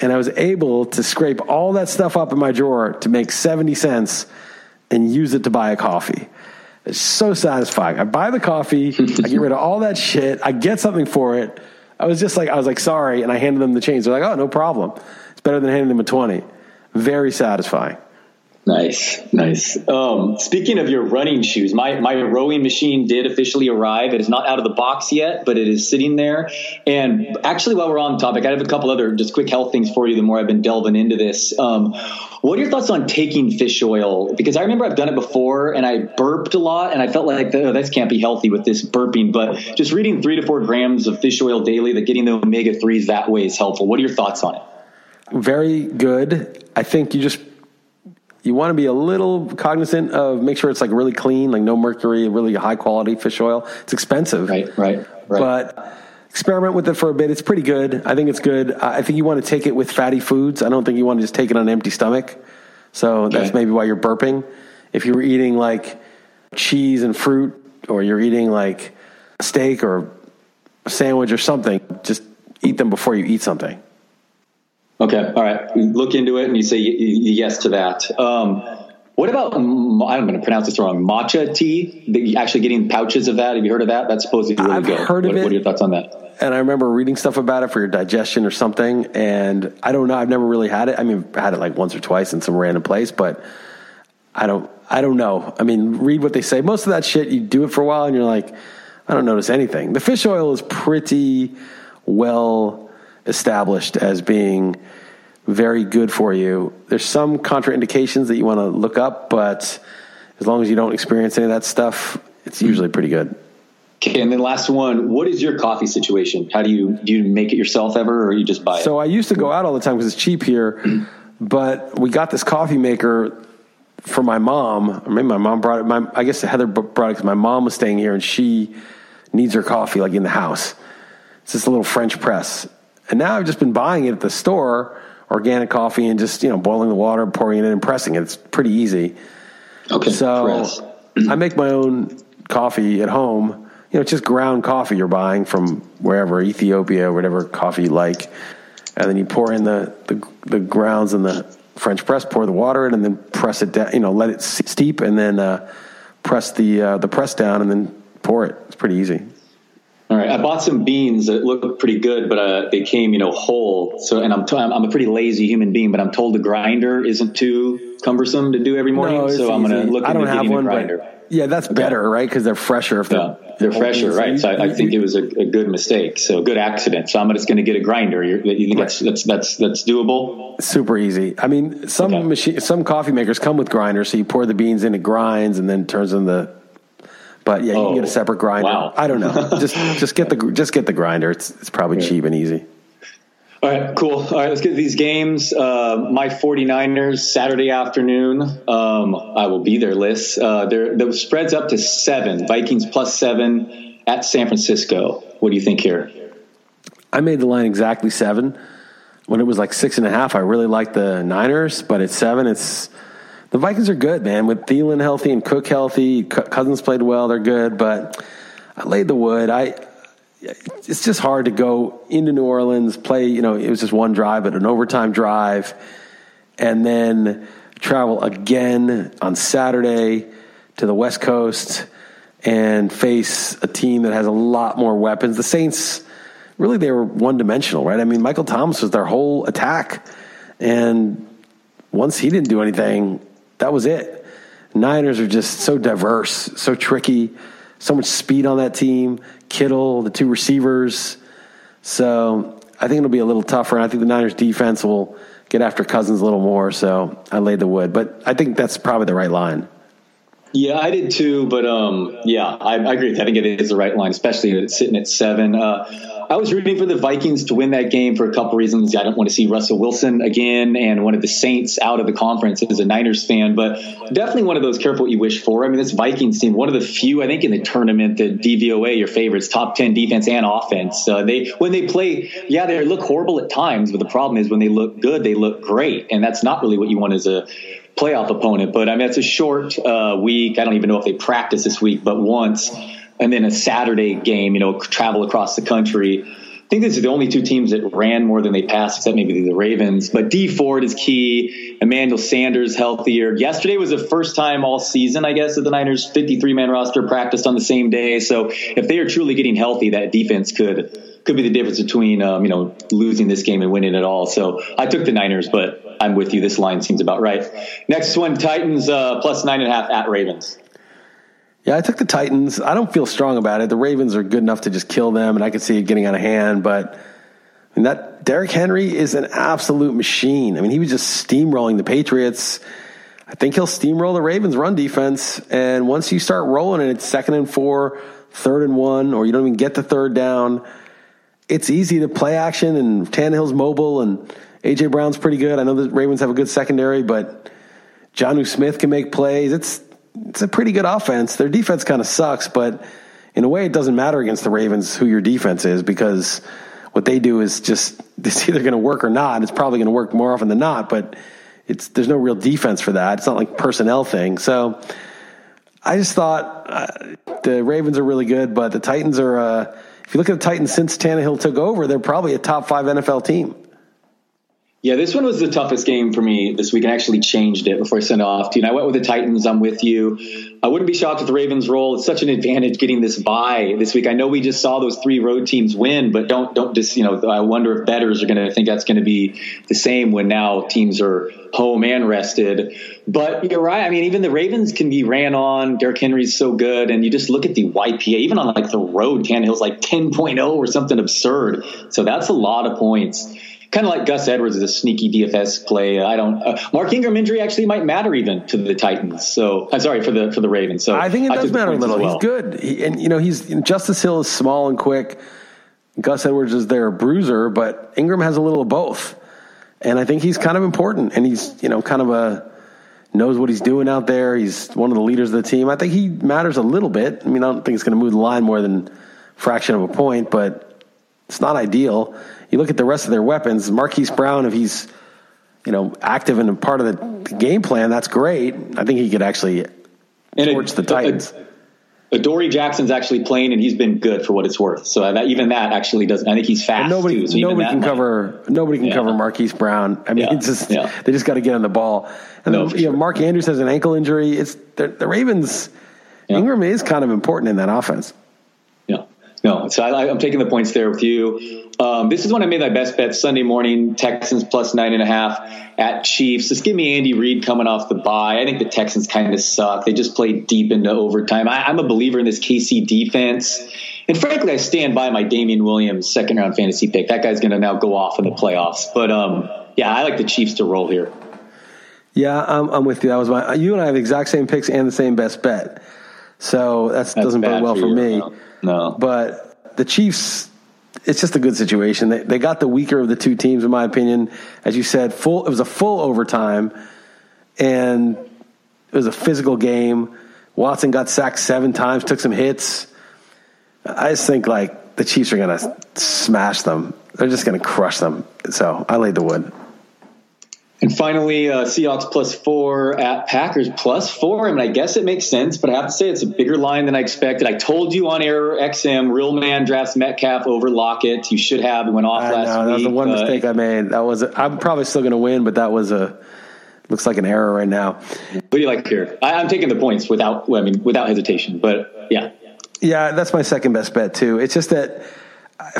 And I was able to scrape all that stuff up in my drawer to make 70 cents and use it to buy a coffee. It's so satisfying. I buy the coffee, I get rid of all that shit, I get something for it. I was just like, I was like, sorry. And I handed them the change. They're like, oh, no problem better than handing them a 20. Very satisfying. Nice, nice. Um, speaking of your running shoes, my, my rowing machine did officially arrive. It is not out of the box yet, but it is sitting there. And actually, while we're on the topic, I have a couple other just quick health things for you. The more I've been delving into this, um, what are your thoughts on taking fish oil? Because I remember I've done it before, and I burped a lot, and I felt like oh, this can't be healthy with this burping. But just reading three to four grams of fish oil daily, that getting the omega threes that way is helpful. What are your thoughts on it? Very good. I think you just you want to be a little cognizant of make sure it's like really clean, like no mercury, really high quality fish oil. It's expensive, right? Right. right. But experiment with it for a bit. It's pretty good. I think it's good. I think you want to take it with fatty foods. I don't think you want to just take it on an empty stomach. So okay. that's maybe why you're burping. If you were eating like cheese and fruit, or you're eating like steak or a sandwich or something, just eat them before you eat something. Okay. All right. Look into it and you say yes to that. Um, what about, I'm going to pronounce this wrong, matcha tea? Actually getting pouches of that. Have you heard of that? That's supposed to be really I've good. heard what, of it. What are your thoughts on that? And I remember reading stuff about it for your digestion or something. And I don't know. I've never really had it. I mean, I had it like once or twice in some random place, but I don't, I don't know. I mean, read what they say. Most of that shit, you do it for a while and you're like, I don't notice anything. The fish oil is pretty well established as being very good for you. There's some contraindications that you want to look up, but as long as you don't experience any of that stuff, it's usually pretty good. Okay, and then last one, what is your coffee situation? How do you do you make it yourself ever, or you just buy it? So I used to go out all the time because it's cheap here, but we got this coffee maker for my mom. Or maybe my mom brought it. My, I guess Heather brought it because my mom was staying here and she needs her coffee like in the house. It's this little French press, and now I've just been buying it at the store, organic coffee, and just you know boiling the water, pouring it in, and pressing it. It's pretty easy. Okay. So I make my own coffee at home. You know, it's just ground coffee you're buying from wherever, Ethiopia, whatever coffee you like, and then you pour in the the, the grounds in the French press, pour the water in, and then press it down. You know, let it steep, and then uh, press the uh, the press down, and then pour it. It's pretty easy. All right, I bought some beans that look pretty good, but uh, they came, you know, whole. So, and I'm t- I'm a pretty lazy human being, but I'm told the grinder isn't too cumbersome to do every morning. No, so I'm going to look. I don't have one, grinder. But yeah, that's okay. better, right? Because they're fresher. If they're, yeah, they're fresher, right? So I, I, think it was a, a, good mistake. So good accident. So I'm just going to get a grinder. You're, you think right. that's that's that's that's doable? Super easy. I mean, some okay. machine, some coffee makers come with grinders, so you pour the beans in, it grinds, and then turns in the But yeah, you oh, can get a oh, separate grinder. Wow. I don't know. just just get the just get the grinder. It's it's probably yeah. cheap and easy. All right, cool. All right, let's get these games. Uh, my 49ers, Saturday afternoon. Um, I will be there, Liss. Uh, the spread's up to seven. Vikings plus seven at San Francisco. What do you think here? I made the line exactly seven. When it was like six and a half, I really liked the Niners, but at seven, it's the Vikings are good, man. With Thielen healthy and Cook healthy, Cousins played well. They're good, but I laid the wood. I it's just hard to go into New Orleans, play. You know, it was just one drive, but an overtime drive, and then travel again on Saturday to the West Coast and face a team that has a lot more weapons. The Saints, really, they were one dimensional, right? I mean, Michael Thomas was their whole attack, and once he didn't do anything, that was it. Niners are just so diverse, so tricky, so much speed on that team. Kittle, the two receivers. So I think it'll be a little tougher. And I think the Niners defense will get after Cousins a little more. So I laid the wood, but I think that's probably the right line. Yeah, I did too, but um, yeah, I, I, agree. I think it is the right line, especially sitting at seven. Uh, I was rooting for the Vikings to win that game for a couple reasons. I don't want to see Russell Wilson again and one of the Saints out of the conference as a Niners fan, but definitely one of those careful what you wish for. I mean, this Vikings team, one of the few, I think, in the tournament that DVOA, your favorites, top 10 defense and offense. Uh, they When they play, yeah, they look horrible at times, but the problem is when they look good, they look great. And that's not really what you want as a playoff opponent. But I mean, it's a short uh, week. I don't even know if they practice this week, but once and then a Saturday game, you know, travel across the country. I think these are the only two teams that ran more than they passed, except maybe the Ravens. But Dee Ford is key. Emmanuel Sanders healthier. Yesterday was the first time all season, I guess, that the Niners 53 man roster practiced on the same day. So if they are truly getting healthy, that defense could could be the difference between um, you know losing this game and winning it all. So I took the Niners, but I'm with you. This line seems about right. Next one, Titans uh, plus nine and a half at Ravens. Yeah, I took the Titans. I don't feel strong about it. The Ravens are good enough to just kill them, and I could see it getting out of hand. But I mean, that Derrick Henry is an absolute machine. I mean, he was just steamrolling the Patriots. I think he'll steamroll the Ravens' run defense. And once you start rolling and it's second and four, third and one, or you don't even get the third down, it's easy to play action. And Tannehill's mobile, and AJ Brown's pretty good. I know the Ravens have a good secondary, but Jonnu Smith can make plays. It's it's a pretty good offense. Their defense kind of sucks, but in a way, it doesn't matter against the Ravens who your defense is because what they do is just it's either going to work or not. It's probably going to work more often than not, but it's there's no real defense for that. It's not like personnel thing. So I just thought uh, the Ravens are really good, but the Titans are. Uh, if you look at the Titans since Tannehill took over, they're probably a top five NFL team. Yeah, this one was the toughest game for me this week. I actually changed it before I sent it off to you. And I went with the Titans. I'm with you. I wouldn't be shocked if the Ravens roll. It's such an advantage getting this bye this week. I know we just saw those three road teams win, but don't don't just you know. I wonder if bettors are going to think that's going to be the same when now teams are home and rested. But you're right. I mean, even the Ravens can be ran on. Derrick Henry's so good, and you just look at the YPA. Even on like the road, Tannehill's like 10.0 or something absurd. So that's a lot of points kind of like Gus Edwards is a sneaky DFS play. I don't. Uh, Mark Ingram injury actually might matter even to the Titans. So I'm sorry for the for the Ravens. So I think it does matter a little. Well. He's good, he, and you know he's Justice Hill is small and quick. Gus Edwards is their bruiser, but Ingram has a little of both, and I think he's kind of important. And he's you know kind of a knows what he's doing out there. He's one of the leaders of the team. I think he matters a little bit. I mean, I don't think it's going to move the line more than fraction of a point, but it's not ideal you look at the rest of their weapons, Marquise Brown, if he's you know active and a part of the, the game plan, that's great. I think he could actually and torch it, the Titans. Adoree Jackson's actually playing, and he's been good for what it's worth. So that, even that actually doesn't. I think he's fast. And nobody, too, so nobody can might, cover. Nobody can yeah. cover Marquise Brown. I mean, yeah. it's just yeah. they just got to get on the ball. And no, then, you sure. know, Mark Andrews has an ankle injury. It's the Ravens. Ingram is kind of important in that offense. Yeah. No, so I, am taking the points there with you. Um, this is when I made my best bet Sunday morning. Texans plus nine and a half at Chiefs. Just give me Andy Reid coming off the bye. I think the Texans kind of suck. They just played deep into overtime. I, I'm a believer in this KC defense. And frankly, I stand by my Damien Williams second round fantasy pick. That guy's going to now go off in the playoffs. But um, yeah, I like the Chiefs to roll here. Yeah, I'm, I'm with you. That was my. You and I have the exact same picks and the same best bet. So that doesn't bode well for, for me. No. no. But the Chiefs, it's just a good situation. They, they got the weaker of the two teams, in my opinion. As you said, full. It was a full overtime, and it was a physical game. Watson got sacked seven times, took some hits. I just think like the Chiefs are going to smash them. They're just going to crush them. So I laid the wood. And finally, uh, Seahawks plus four at Packers plus four. I mean, I guess it makes sense, but I have to say it's a bigger line than I expected. I told you on air XM, real man drafts Metcalf over Lockett. You should have. It went off I last know, week. That was the one uh, mistake I made. That was. A, I'm probably still going to win, but that was a looks like an error right now. What do you like here? I, am taking the points without. I mean, without hesitation. But yeah, yeah, that's my second best bet too. It's just that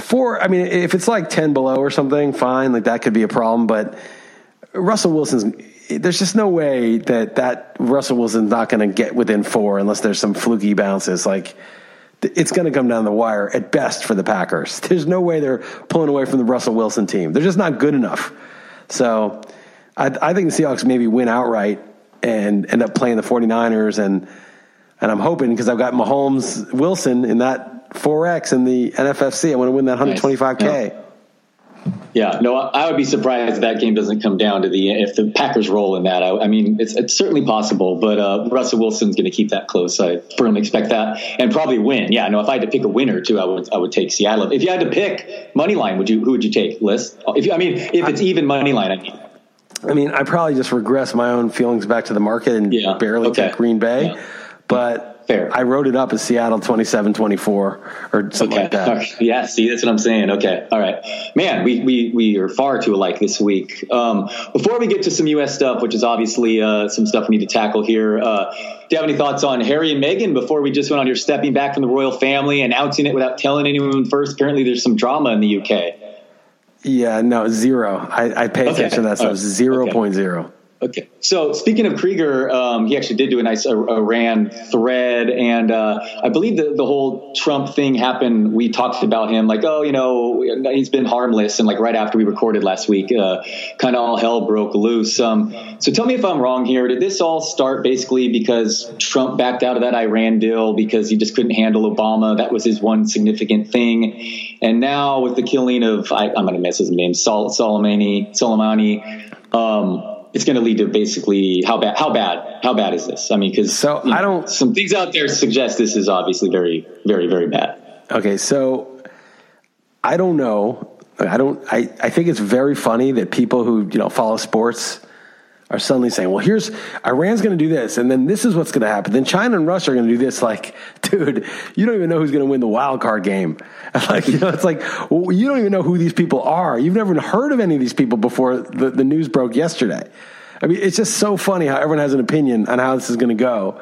four. I mean, if it's like ten below or something, fine. Like that could be a problem, but Russell Wilson's there's just no way that that Russell Wilson's not going to get within four unless there's some fluky bounces. Like it's going to come down the wire at best for the Packers. There's no way they're pulling away from the Russell Wilson team. They're just not good enough. So I, I think the Seahawks maybe win outright and end up playing the 49ers and and I'm hoping because I've got Mahomes Wilson in that 4X in the NFFC. I want to win that 125K. Nice. Yeah, no, I would be surprised if that game doesn't come down to the if the Packers roll in that. I, I mean, it's, it's certainly possible, but uh, Russell Wilson's going to keep that close. I firmly expect that, and probably win. Yeah, no, if I had to pick a winner too, I would I would take Seattle. If you had to pick money line, would you who would you take? Liss? If you, I mean, if it's even money line, I mean. I mean, I probably just regress my own feelings back to the market and yeah, barely okay. take Green Bay, yeah. But Fair. I wrote it up as Seattle 27 24 or something okay. like that. Yeah, see, that's what I'm saying. Okay. All right. Man, we, we, we are far too alike this week. Um, before we get to some U.S. stuff, which is obviously uh, some stuff we need to tackle here, uh, do you have any thoughts on Harry and Meghan before we just went on your stepping back from the royal family, announcing it without telling anyone first? Apparently, there's some drama in the UK. Yeah, no, zero. I, I pay attention to that stuff. Zero point okay. zero. Okay. So speaking of Krieger, um, he actually did do a nice Iran thread, and uh, I believe the, the whole Trump thing happened. We talked about him like, oh, you know, he's been harmless, and like right after we recorded last week, uh, kind of all hell broke loose. Um, so tell me if I'm wrong here. Did this all start basically because Trump backed out of that Iran deal because he just couldn't handle Obama? That was his one significant thing. And now with the killing of, I, am going to miss his name, Sol- Soleimani, Soleimani. Um, it's going to lead to basically how bad how bad how bad is this? I mean, because so I don't some things out there suggest this is obviously very very very bad. Okay, so I don't know. I don't. I I think it's very funny that people who you know follow sports are suddenly saying, well, here's Iran's going to do this, and then this is what's going to happen. Then China and Russia are going to do this. Like, dude, you don't even know who's going to win the wild card game. Like, you know, it's like well, you don't even know who these people are. You've never heard of any of these people before the, the news broke yesterday. I mean, it's just so funny how everyone has an opinion on how this is going to go.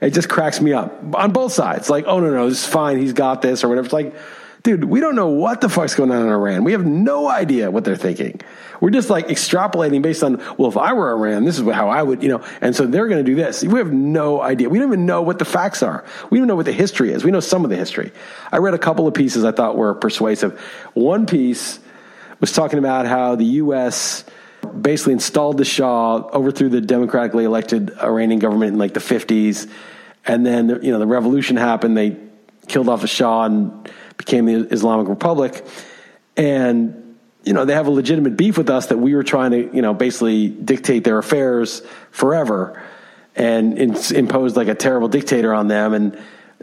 It just cracks me up on both sides. Like, oh no, no, this is fine. He's got this or whatever. It's like, dude, we don't know what the fuck's going on in Iran. We have no idea what they're thinking. We're just like extrapolating based on, well, if I were Iran, this is how I would, you know, and so they're going to do this. We have no idea. We don't even know what the facts are. We don't know what the history is. We know some of the history. I read a couple of pieces I thought were persuasive. One piece was talking about how the U.S. basically installed the Shah, overthrew the democratically elected Iranian government in like the 50s. And then, you know, the revolution happened. They killed off the Shah and became the Islamic Republic. And you know, they have a legitimate beef with us that we were trying to, you know, basically dictate their affairs forever and impose like a terrible dictator on them. And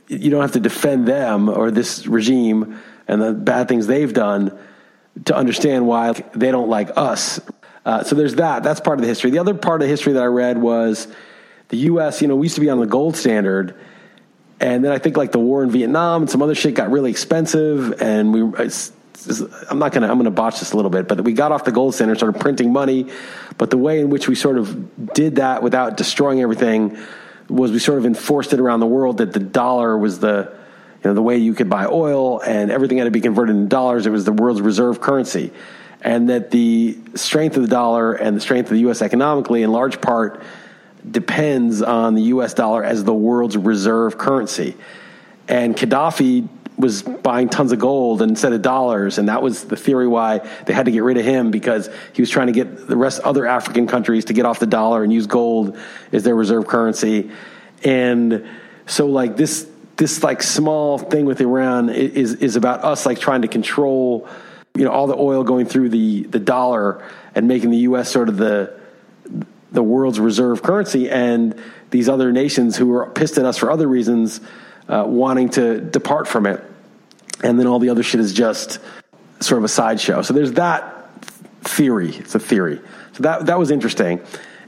you don't have to defend them or this regime and the bad things they've done to understand why they don't like us. Uh, so there's that. That's part of the history. The other part of the history that I read was the U.S. You know, we used to be on the gold standard, and then I think like the war in Vietnam and some other shit got really expensive, and we I'm not to, I'm to botch this a little bit, but we got off the gold standard, started printing money. But the way in which we sort of did that without destroying everything was we sort of enforced it around the world that the dollar was the, you know, the way you could buy oil and everything had to be converted into dollars. It was the world's reserve currency. And that the strength of the dollar and the strength of the U.S. economically, in large part, depends on the U.S. dollar as the world's reserve currency. And Gaddafi was buying tons of gold instead of dollars, and that was the theory why they had to get rid of him because he was trying to get the rest other African countries to get off the dollar and use gold as their reserve currency. And So like this this like small thing with Iran is is about us like trying to control you know all the oil going through the the dollar and making the US sort of the the world's reserve currency and these other nations who are pissed at us for other reasons uh, wanting to depart from it. And then all the other shit is just sort of a sideshow. So there's that theory. It's a theory. So that that was interesting.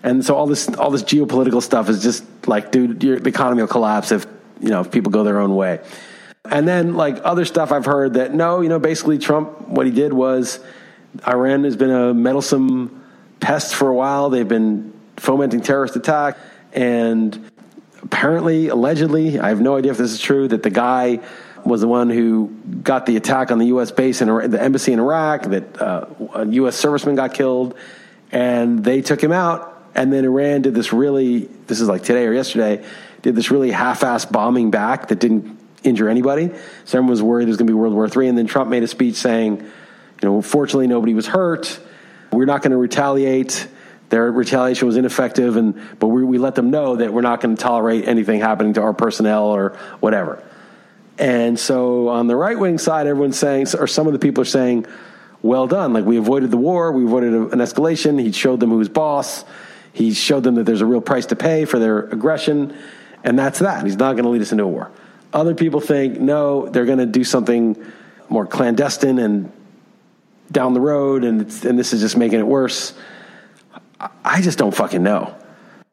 And so all this all this geopolitical stuff is just like dude your, the economy will collapse if you know if people go their own way. And then like other stuff i've heard that no you know basically trump what he did was iran has been a meddlesome pest for a while. They've been fomenting terrorist attack, and apparently, allegedly, I have no idea if this is true, that the guy was the one who got the attack on the U.S. base in the embassy in Iraq, that uh, a U.S. serviceman got killed, and they took him out. And then Iran did this really, this is like today or yesterday, did this really half-assed bombing back that didn't injure anybody. So everyone was worried it was going to be World War III. And then Trump made a speech saying, you know, fortunately nobody was hurt. We're not going to retaliate. Their retaliation was ineffective, and but we, we let them know that we're not going to tolerate anything happening to our personnel or whatever. And so on the right wing side, everyone's saying, or some of the people are saying, well done. Like we avoided the war, we avoided an escalation. He showed them who's boss. He showed them that there's a real price to pay for their aggression, and that's that. He's not going to lead us into a war. Other people think no, they're going to do something more clandestine and down the road, and and this is just making it worse. I just don't fucking know.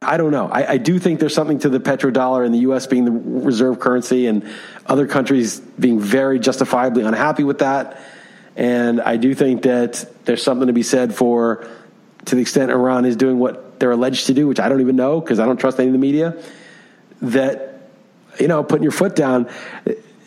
I don't know. I, I, do think there's something to the petrodollar and the U.S. being the reserve currency, and other countries being very justifiably unhappy with that. And I do think that there's something to be said for, to the extent Iran is doing what they're alleged to do, which I don't even know because I don't trust any of the media. That you know, putting your foot down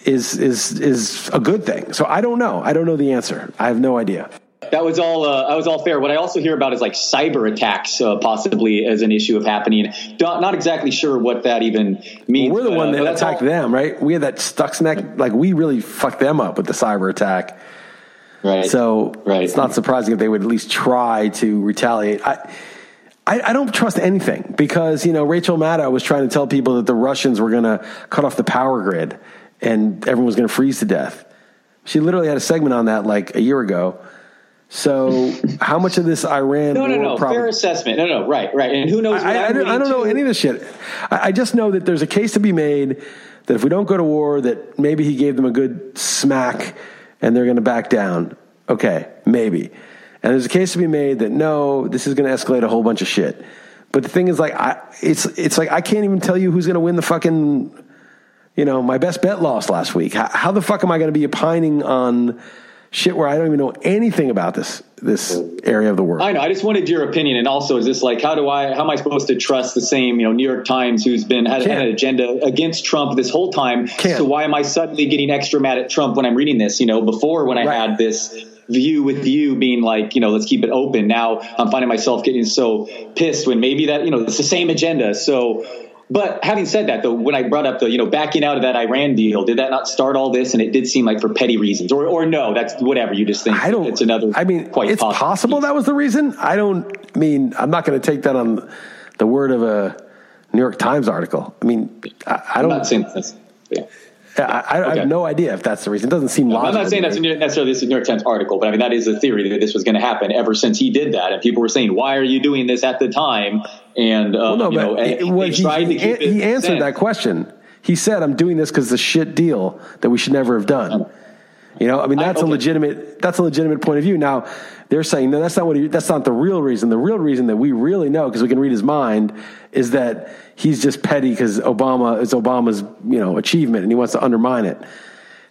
is is is a good thing. So I don't know. I don't know the answer. I have no idea. That was all. Uh, that was all fair. What I also hear about is like cyber attacks, uh, possibly as an issue of happening. Not exactly sure what that even means. Well, we're the one uh, that attacked all. them, right? We had that Stuxnet. Like we really fucked them up with the cyber attack. Right. So right. it's not surprising if they would at least try to retaliate. I, I, I, don't trust anything because you know Rachel Maddow was trying to tell people that the Russians were going to cut off the power grid and everyone was going to freeze to death. She literally had a segment on that like a year ago. So, how much of this Iran? No, no, no. Problem- fair assessment. No, no. Right, right. And who knows? I, I, I, don't, I don't know any of this shit. I, just know that there's a case to be made that if we don't go to war, that maybe he gave them a good smack, and they're going to back down. Okay, maybe. And there's a case to be made that no, this is going to escalate a whole bunch of shit. But the thing is, like, I, it's it's like I can't even tell you who's going to win the fucking you know, my best bet lost last week. How, how the fuck am I going to be opining on shit where I don't even know anything about this this area of the world? I know. I just wanted your opinion, and also is this like how do I how am I supposed to trust the same you know New York Times who's been had, had an agenda against Trump this whole time? Can't. So why am I suddenly getting extra mad at Trump when I'm reading this? You know, before when I right. had this view with you being like, you know, let's keep it open. Now I'm finding myself getting so pissed when maybe that, you know, it's the same agenda. So but having said that, though, when I brought up the you know backing out of that Iran deal, did that not start all this? And it did seem like for petty reasons, or or no, that's whatever you just think. I don't. It's another. I mean, quite it's possible. possible that was the reason. I don't mean I'm not going to take that on the word of a New York Times article. I mean, I, I don't. I'm not saying that's. Yeah. I, I, okay. I, have no idea if that's the reason. It doesn't seem logical. I'm not saying that's necessarily this is New York Times article, but I mean that is a theory that this was going to happen ever since he did that, and people were saying, "Why are you doing this at the time?" And uh, well, no, you know, it, well, he, he, he answered that question. He said, "I'm doing this because it's a shit deal that we should never have done." You know, I mean that's I, okay. a legitimate that's a legitimate point of view. Now they're saying no, that's not what he, that's not the real reason. The real reason that we really know because we can read his mind is that he's just petty because Obama is Obama's you know achievement and he wants to undermine it.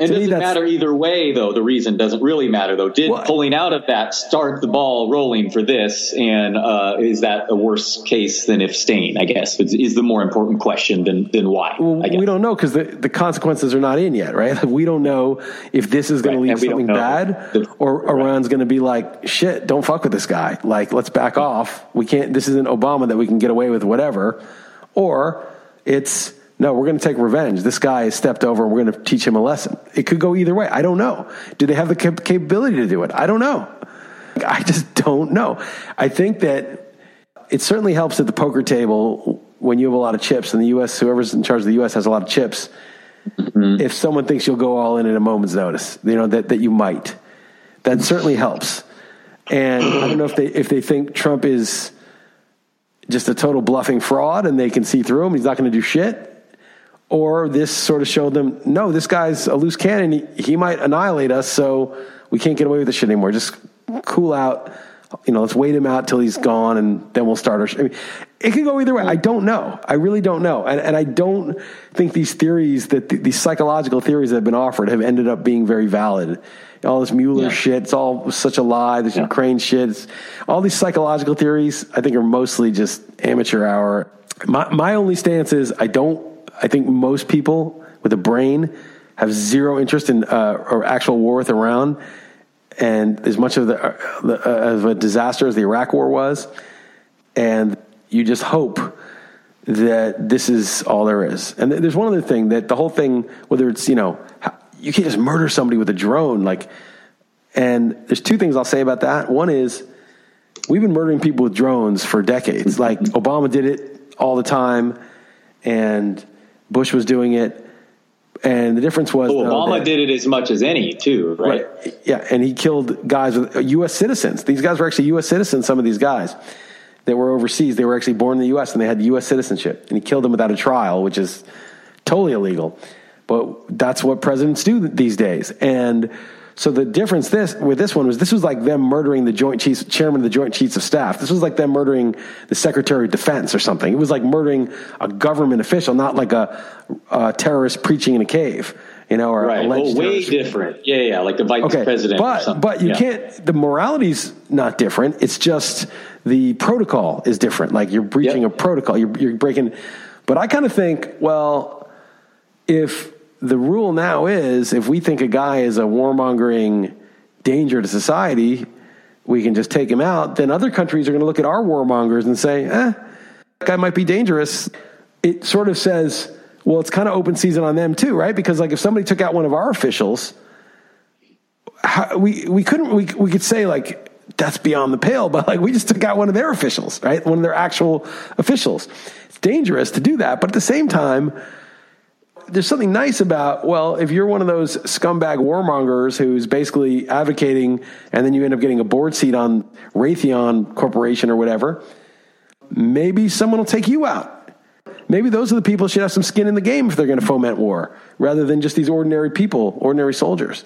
It doesn't matter either way, though. The reason doesn't really matter, though. Did well, pulling out of that start the ball rolling for this, and uh, is that a worse case than if staying? I guess is, is the more important question than than why. Well, we don't know because the, the consequences are not in yet, right? Like we don't know if this is going right. to lead to something bad, the, or right. Iran's going to be like, "Shit, don't fuck with this guy." Like, let's back off. We can't. This isn't Obama that we can get away with whatever, or it's no, we're going to take revenge. This guy has stepped over and we're going to teach him a lesson. It could go either way. I don't know. Do they have the cap- capability to do it? I don't know. I just don't know. I think that it certainly helps at the poker table when you have a lot of chips and the U.S. whoever's in charge of the U.S. has a lot of chips. Mm-hmm. If someone thinks you'll go all in at a moment's notice, you know that that you might, that certainly helps. And I don't know if they if they think Trump is just a total bluffing fraud and they can see through him. He's not going to do shit. Or this sort of showed them, no, this guy's a loose cannon. He, he might annihilate us, so we can't get away with this shit anymore. Just cool out. You know, let's wait him out till he's gone, and then we'll start our. Sh- I mean, it could go either way. I don't know. I really don't know, and and I don't think these theories that th- these psychological theories that have been offered have ended up being very valid all this Mueller yeah. shit. It's all such a lie. This yeah. Ukraine shit. It's, all these psychological theories, I think, are mostly just amateur hour. My, my only stance is I don't, I think most people with a brain have zero interest in uh, or actual war with Iran. And as much of, the, uh, the uh, of a disaster as the Iraq war was. And you just hope that this is all there is. And there's one other thing that the whole thing, whether it's, you know, you can't just murder somebody with a drone. Like, and there's two things I'll say about that. One is we've been murdering people with drones for decades. Like Obama did it all the time, and Bush was doing it. And the difference was well, Obama that, did it as much as any too, right? right? Yeah, and he killed guys with uh, U.S. citizens. These guys were actually U.S. citizens. Some of these guys that were overseas, they were actually born in the U.S. and they had U.S. citizenship. And he killed them without a trial, which is totally illegal. But that's what presidents do these days. And so the difference this with this one was this was like them murdering the Joint Chiefs, Chairman of the Joint Chiefs of Staff. This was like them murdering the Secretary of Defense or something. It was like murdering a government official, not like a, a terrorist preaching in a cave. You know, or right. Well, way different. Yeah, yeah, like the vice okay. president. But but you yeah. can't. The morality's not different. It's just the protocol is different. Like you're breaching yep. a protocol. You're, you're breaking. But I kind of think, well, if the rule now is if we think a guy is a warmongering danger to society, we can just take him out. Then other countries are going to look at our warmongers and say, eh, that guy might be dangerous. It sort of says, well, it's kind of open season on them too, right? Because like if somebody took out one of our officials, how, we we couldn't we we could say like that's beyond the pale, but like we just took out one of their officials, right? One of their actual officials. It's dangerous to do that, but at the same time there's something nice about well if you're one of those scumbag warmongers who's basically advocating and then you end up getting a board seat on raytheon corporation or whatever maybe someone will take you out. Maybe those are the people should have some skin in the game if they're going to foment war rather than just these ordinary people ordinary soldiers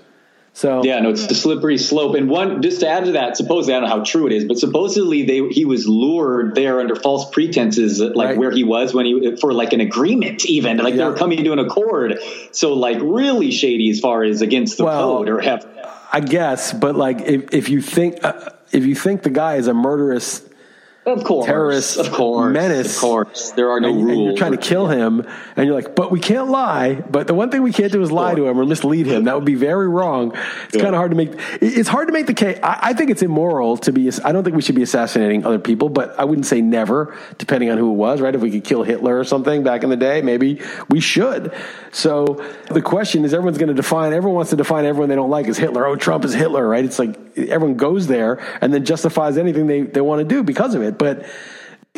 so yeah, no, it's the slippery slope. And one, just to add to that, supposedly I don't know how true it is, but supposedly they he was lured there under false pretenses, like right. where he was when he for like an agreement, even like yeah. they were coming to an accord. So like really shady as far as against the well, code or have. I guess, but like if if you think uh, if you think the guy is a murderous of course, terrorist, of course, menace. Of course, there are no and, rules. And you're trying to kill him, and you're like, but we can't lie. But the one thing we can't do is lie to him or mislead him. That would be very wrong. It's yeah. kind of hard to make. It's hard to make the case. I, I, think it's immoral to be. I don't think we should be assassinating other people, but I wouldn't say never, depending on who it was. Right? If we could kill Hitler or something back in the day, maybe we should. So the question is, everyone's going to define. Everyone wants to define everyone they don't like as Hitler. Oh, Trump is Hitler, right? It's like everyone goes there and then justifies anything they they want to do because of it, but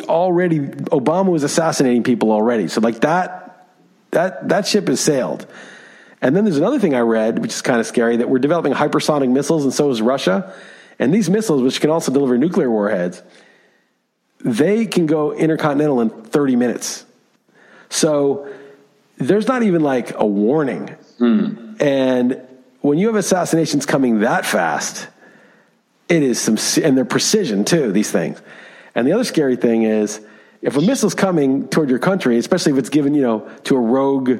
already Obama was assassinating people already. So like that that that ship has sailed. And then there's another thing I read, which is kind of scary, that we're developing hypersonic missiles, and so is Russia. And these missiles, which can also deliver nuclear warheads, they can go intercontinental in 30 minutes. So there's not even like a warning. Mm. And when you have assassinations coming that fast, it is some, and they're precision too, these things. And the other scary thing is if a missile's coming toward your country, especially if it's given, you know, to a rogue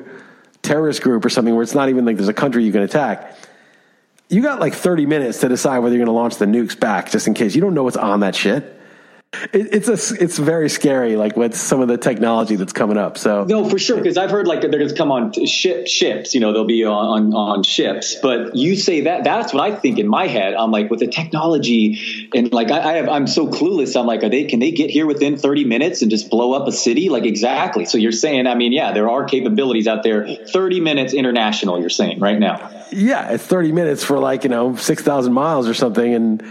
terrorist group or something where it's not even like there's a country you can attack, you got like 30 minutes to decide whether you're going to launch the nukes back just in case. You don't know what's on that shit it, it's a, it's very scary, like with some of the technology that's coming up. So no, for sure, because I've heard like they're going to come on ship ships. You know, they'll be on, on, on ships. But you say that that's what I think in my head. I'm like with the technology and like I, I have I'm so clueless. I'm like, are they can they get here within 30 minutes and just blow up a city? Like exactly. So you're saying, I mean, yeah, there are capabilities out there. 30 minutes international. You're saying right now. Yeah, it's 30 minutes for like you know 6,000 miles or something, and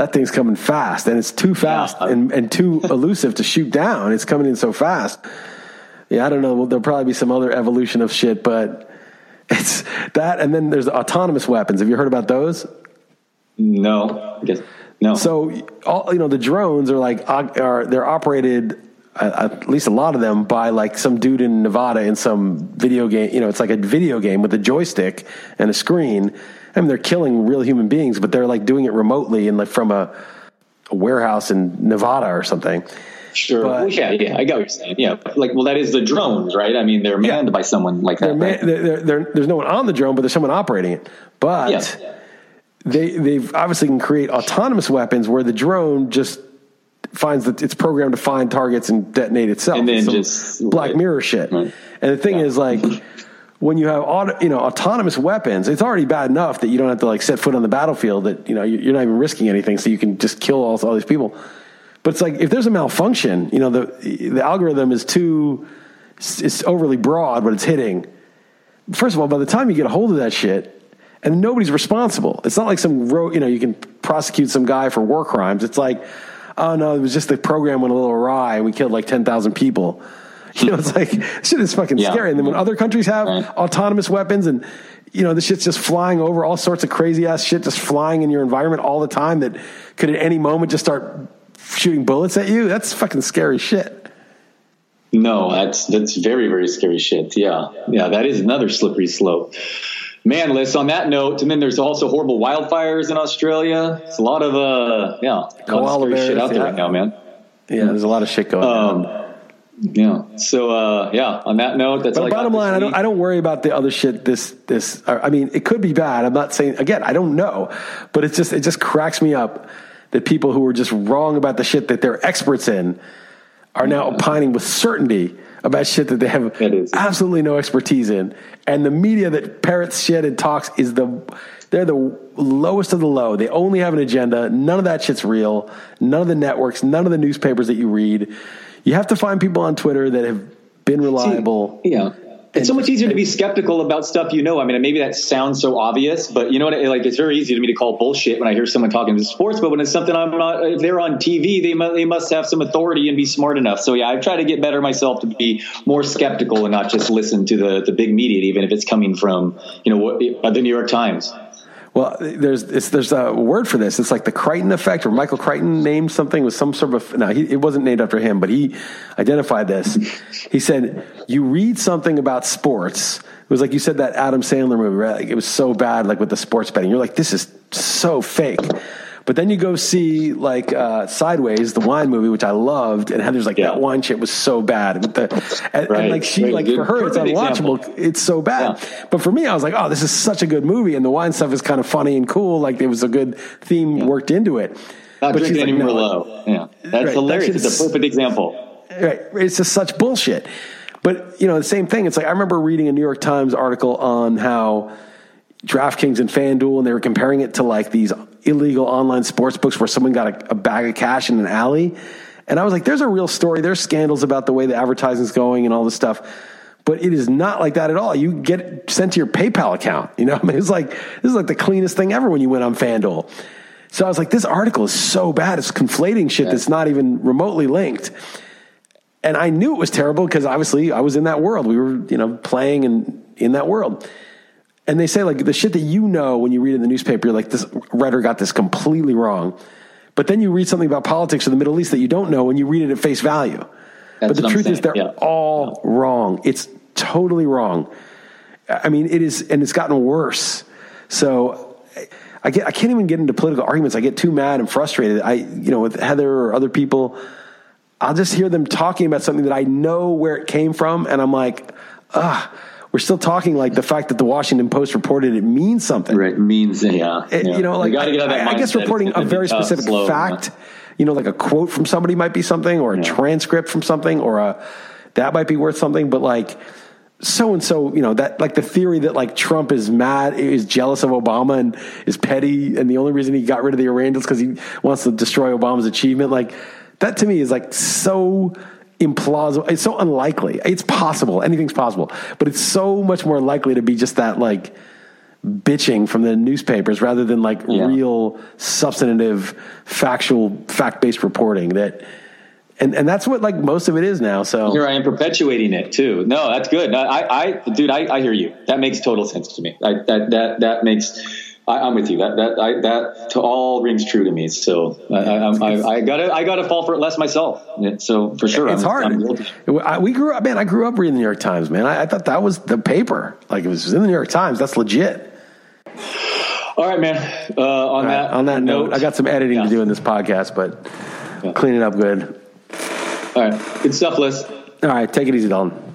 that thing's coming fast and it's too fast yeah. and, and too elusive to shoot down. It's coming in so fast. Yeah, I don't know. There'll probably be some other evolution of shit, but it's that. And then there's autonomous weapons. Have you heard about those? No, I guess no. So all you know, the drones are like uh, are they're operated uh, at least a lot of them by like some dude in Nevada in some video game. You know, it's like a video game with a joystick and a screen. I mean, they're killing real human beings, but they're like doing it remotely and like from a, a warehouse in Nevada or something. Sure. But, well, yeah, yeah, I got what you're saying. Yeah, like, well, that is the drones, right? I mean, they're manned yeah, by someone like that. Man, right? they're, they're, there's no one on the drone, but there's someone operating it. But yeah. they they've obviously can create autonomous weapons where the drone just finds that it's programmed to find targets and detonate itself. And then just Black right. Mirror shit. Right. And the thing yeah. is, like, when you have auto, you know autonomous weapons, it's already bad enough that you don't have to like set foot on the battlefield. That you know you're not even risking anything, so you can just kill all, all these people. But it's like if there's a malfunction, you know the the algorithm is too it's overly broad what it's hitting. First of all, by the time you get a hold of that shit, and nobody's responsible. It's not like some you know you can prosecute some guy for war crimes. It's like oh no, it was just the program went a little awry and we killed like 10,000 people. You know, it's like, shit is fucking yeah. scary. And then when other countries have right. autonomous weapons and, you know, the shit's just flying over, all sorts of crazy ass shit just flying in your environment all the time that could at any moment just start shooting bullets at you. That's fucking scary shit. No, that's that's very very scary shit. Yeah, yeah, that is another slippery slope man, Liss, on that note, and then there's also horrible wildfires in Australia. It's a lot of, uh, yeah, a lot of scary bears, shit out there yeah. right now, man. Yeah, there's a lot of shit going um, on. Yeah. So uh, yeah. On that note, that's. But bottom line, I don't. I don't worry about the other shit. This. This. I mean, it could be bad. I'm not saying again. I don't know, but it's just. It just cracks me up that people who are just wrong about the shit that they're experts in are now opining with certainty about shit that they have absolutely no expertise in. And the media that parrots shit and talks is the they're the lowest of the low. They only have an agenda. None of that shit's real. None of the networks, none of the newspapers that you read. You have to find people on Twitter that have been reliable. See, yeah it's so much easier to be skeptical about stuff you know. I mean, maybe that sounds so obvious, but you know what? Like, it's very easy to me to call bullshit when I hear someone talking to sports. But when it's something I'm not, if they're on TV, they must, they must have some authority and be smart enough. So yeah, I try to get better myself to be more skeptical and not just listen to the the big media, even if it's coming from you know the New York Times. Well, there's there's a word for this. It's like the Crichton effect, or Michael Crichton named something with some sort of. No, he, it wasn't named after him, but he identified this. He said, "You read something about sports." It was like you said that Adam Sandler movie, right? Like it was so bad, like with the sports betting. You're like, "This is so fake." But then you go see like uh, Sideways, the wine movie, which I loved, and Heather's like yeah. that wine shit was so bad. But the, and, right. and like she like for her it's unwatchable. Example. It's so bad. Yeah. But for me, I was like, oh, this is such a good movie, and the wine stuff is kind of funny and cool. Like there was a good theme yeah. worked into it. Not but drinking like, any no. Yeah, that's right. hilarious. That it's a perfect example. Right, it's just such bullshit. But you know, the same thing. It's like I remember reading a New York Times article on how DraftKings and FanDuel, and they were comparing it to like these illegal online sports books where someone got a, a, bag of cash in an alley. And I was like, there's a real story. There's scandals about the way the advertising's going and all this stuff. But it is not like that at all. You get sent to your PayPal account. You know, I mean, it's like, this is like the cleanest thing ever when you went on FanDuel. So I was like, this article is so bad. It's conflating shit yeah. that's not even remotely linked. And I knew it was terrible because obviously I was in that world. We were, you know, playing and in that world and they say like the shit that you know when you read in the newspaper, you're like this writer got this completely wrong. But then you read something about politics in the Middle East that you don't know and you read it at face value. That's but the truth is they're yeah. all yeah. wrong. It's totally wrong. I mean, it is, and it's gotten worse. So I get, I can't even get into political arguments. I get too mad and frustrated. I, you know, with Heather or other people, I'll just hear them talking about something that I know where it came from, and I'm like, ah we're still talking like the fact that the Washington Post reported it means something. Right, means yeah. It, yeah. You know, like I, I, guess reporting a very specific slow, fact. Yeah. You know, like a quote from somebody might be something, or a yeah. transcript from something, or a that might be worth something. But like so and so, you know, that like the theory that like Trump is mad, is jealous of Obama and is petty, and the only reason he got rid of the Iran deal is because he wants to destroy Obama's achievement. Like that to me is like so implausible. It's so unlikely. It's possible. Anything's possible, but it's so much more likely to be just that like bitching from the newspapers rather than like yeah. real substantive, factual, fact based reporting that. and and that's what like most of it is now. So here I am perpetuating it too. No, that's good. I, I, dude, I, I hear you. That makes total sense to me. I, that that that makes. I, am with you. That that I, that to all rings true to me. So I, I, I, gotta I gotta fall for it less myself. So for sure, it's I'm, hard. I'm we grew up, man. I grew up reading the New York Times, man. I, thought that was the paper. Like it was in the New York Times. That's legit. All right, man. Uh, on right, that on that note, note, I got some editing yeah. to do in this podcast, but yeah. clean it up good. All right, good stuff, Liss. All right, take it easy, Dalton.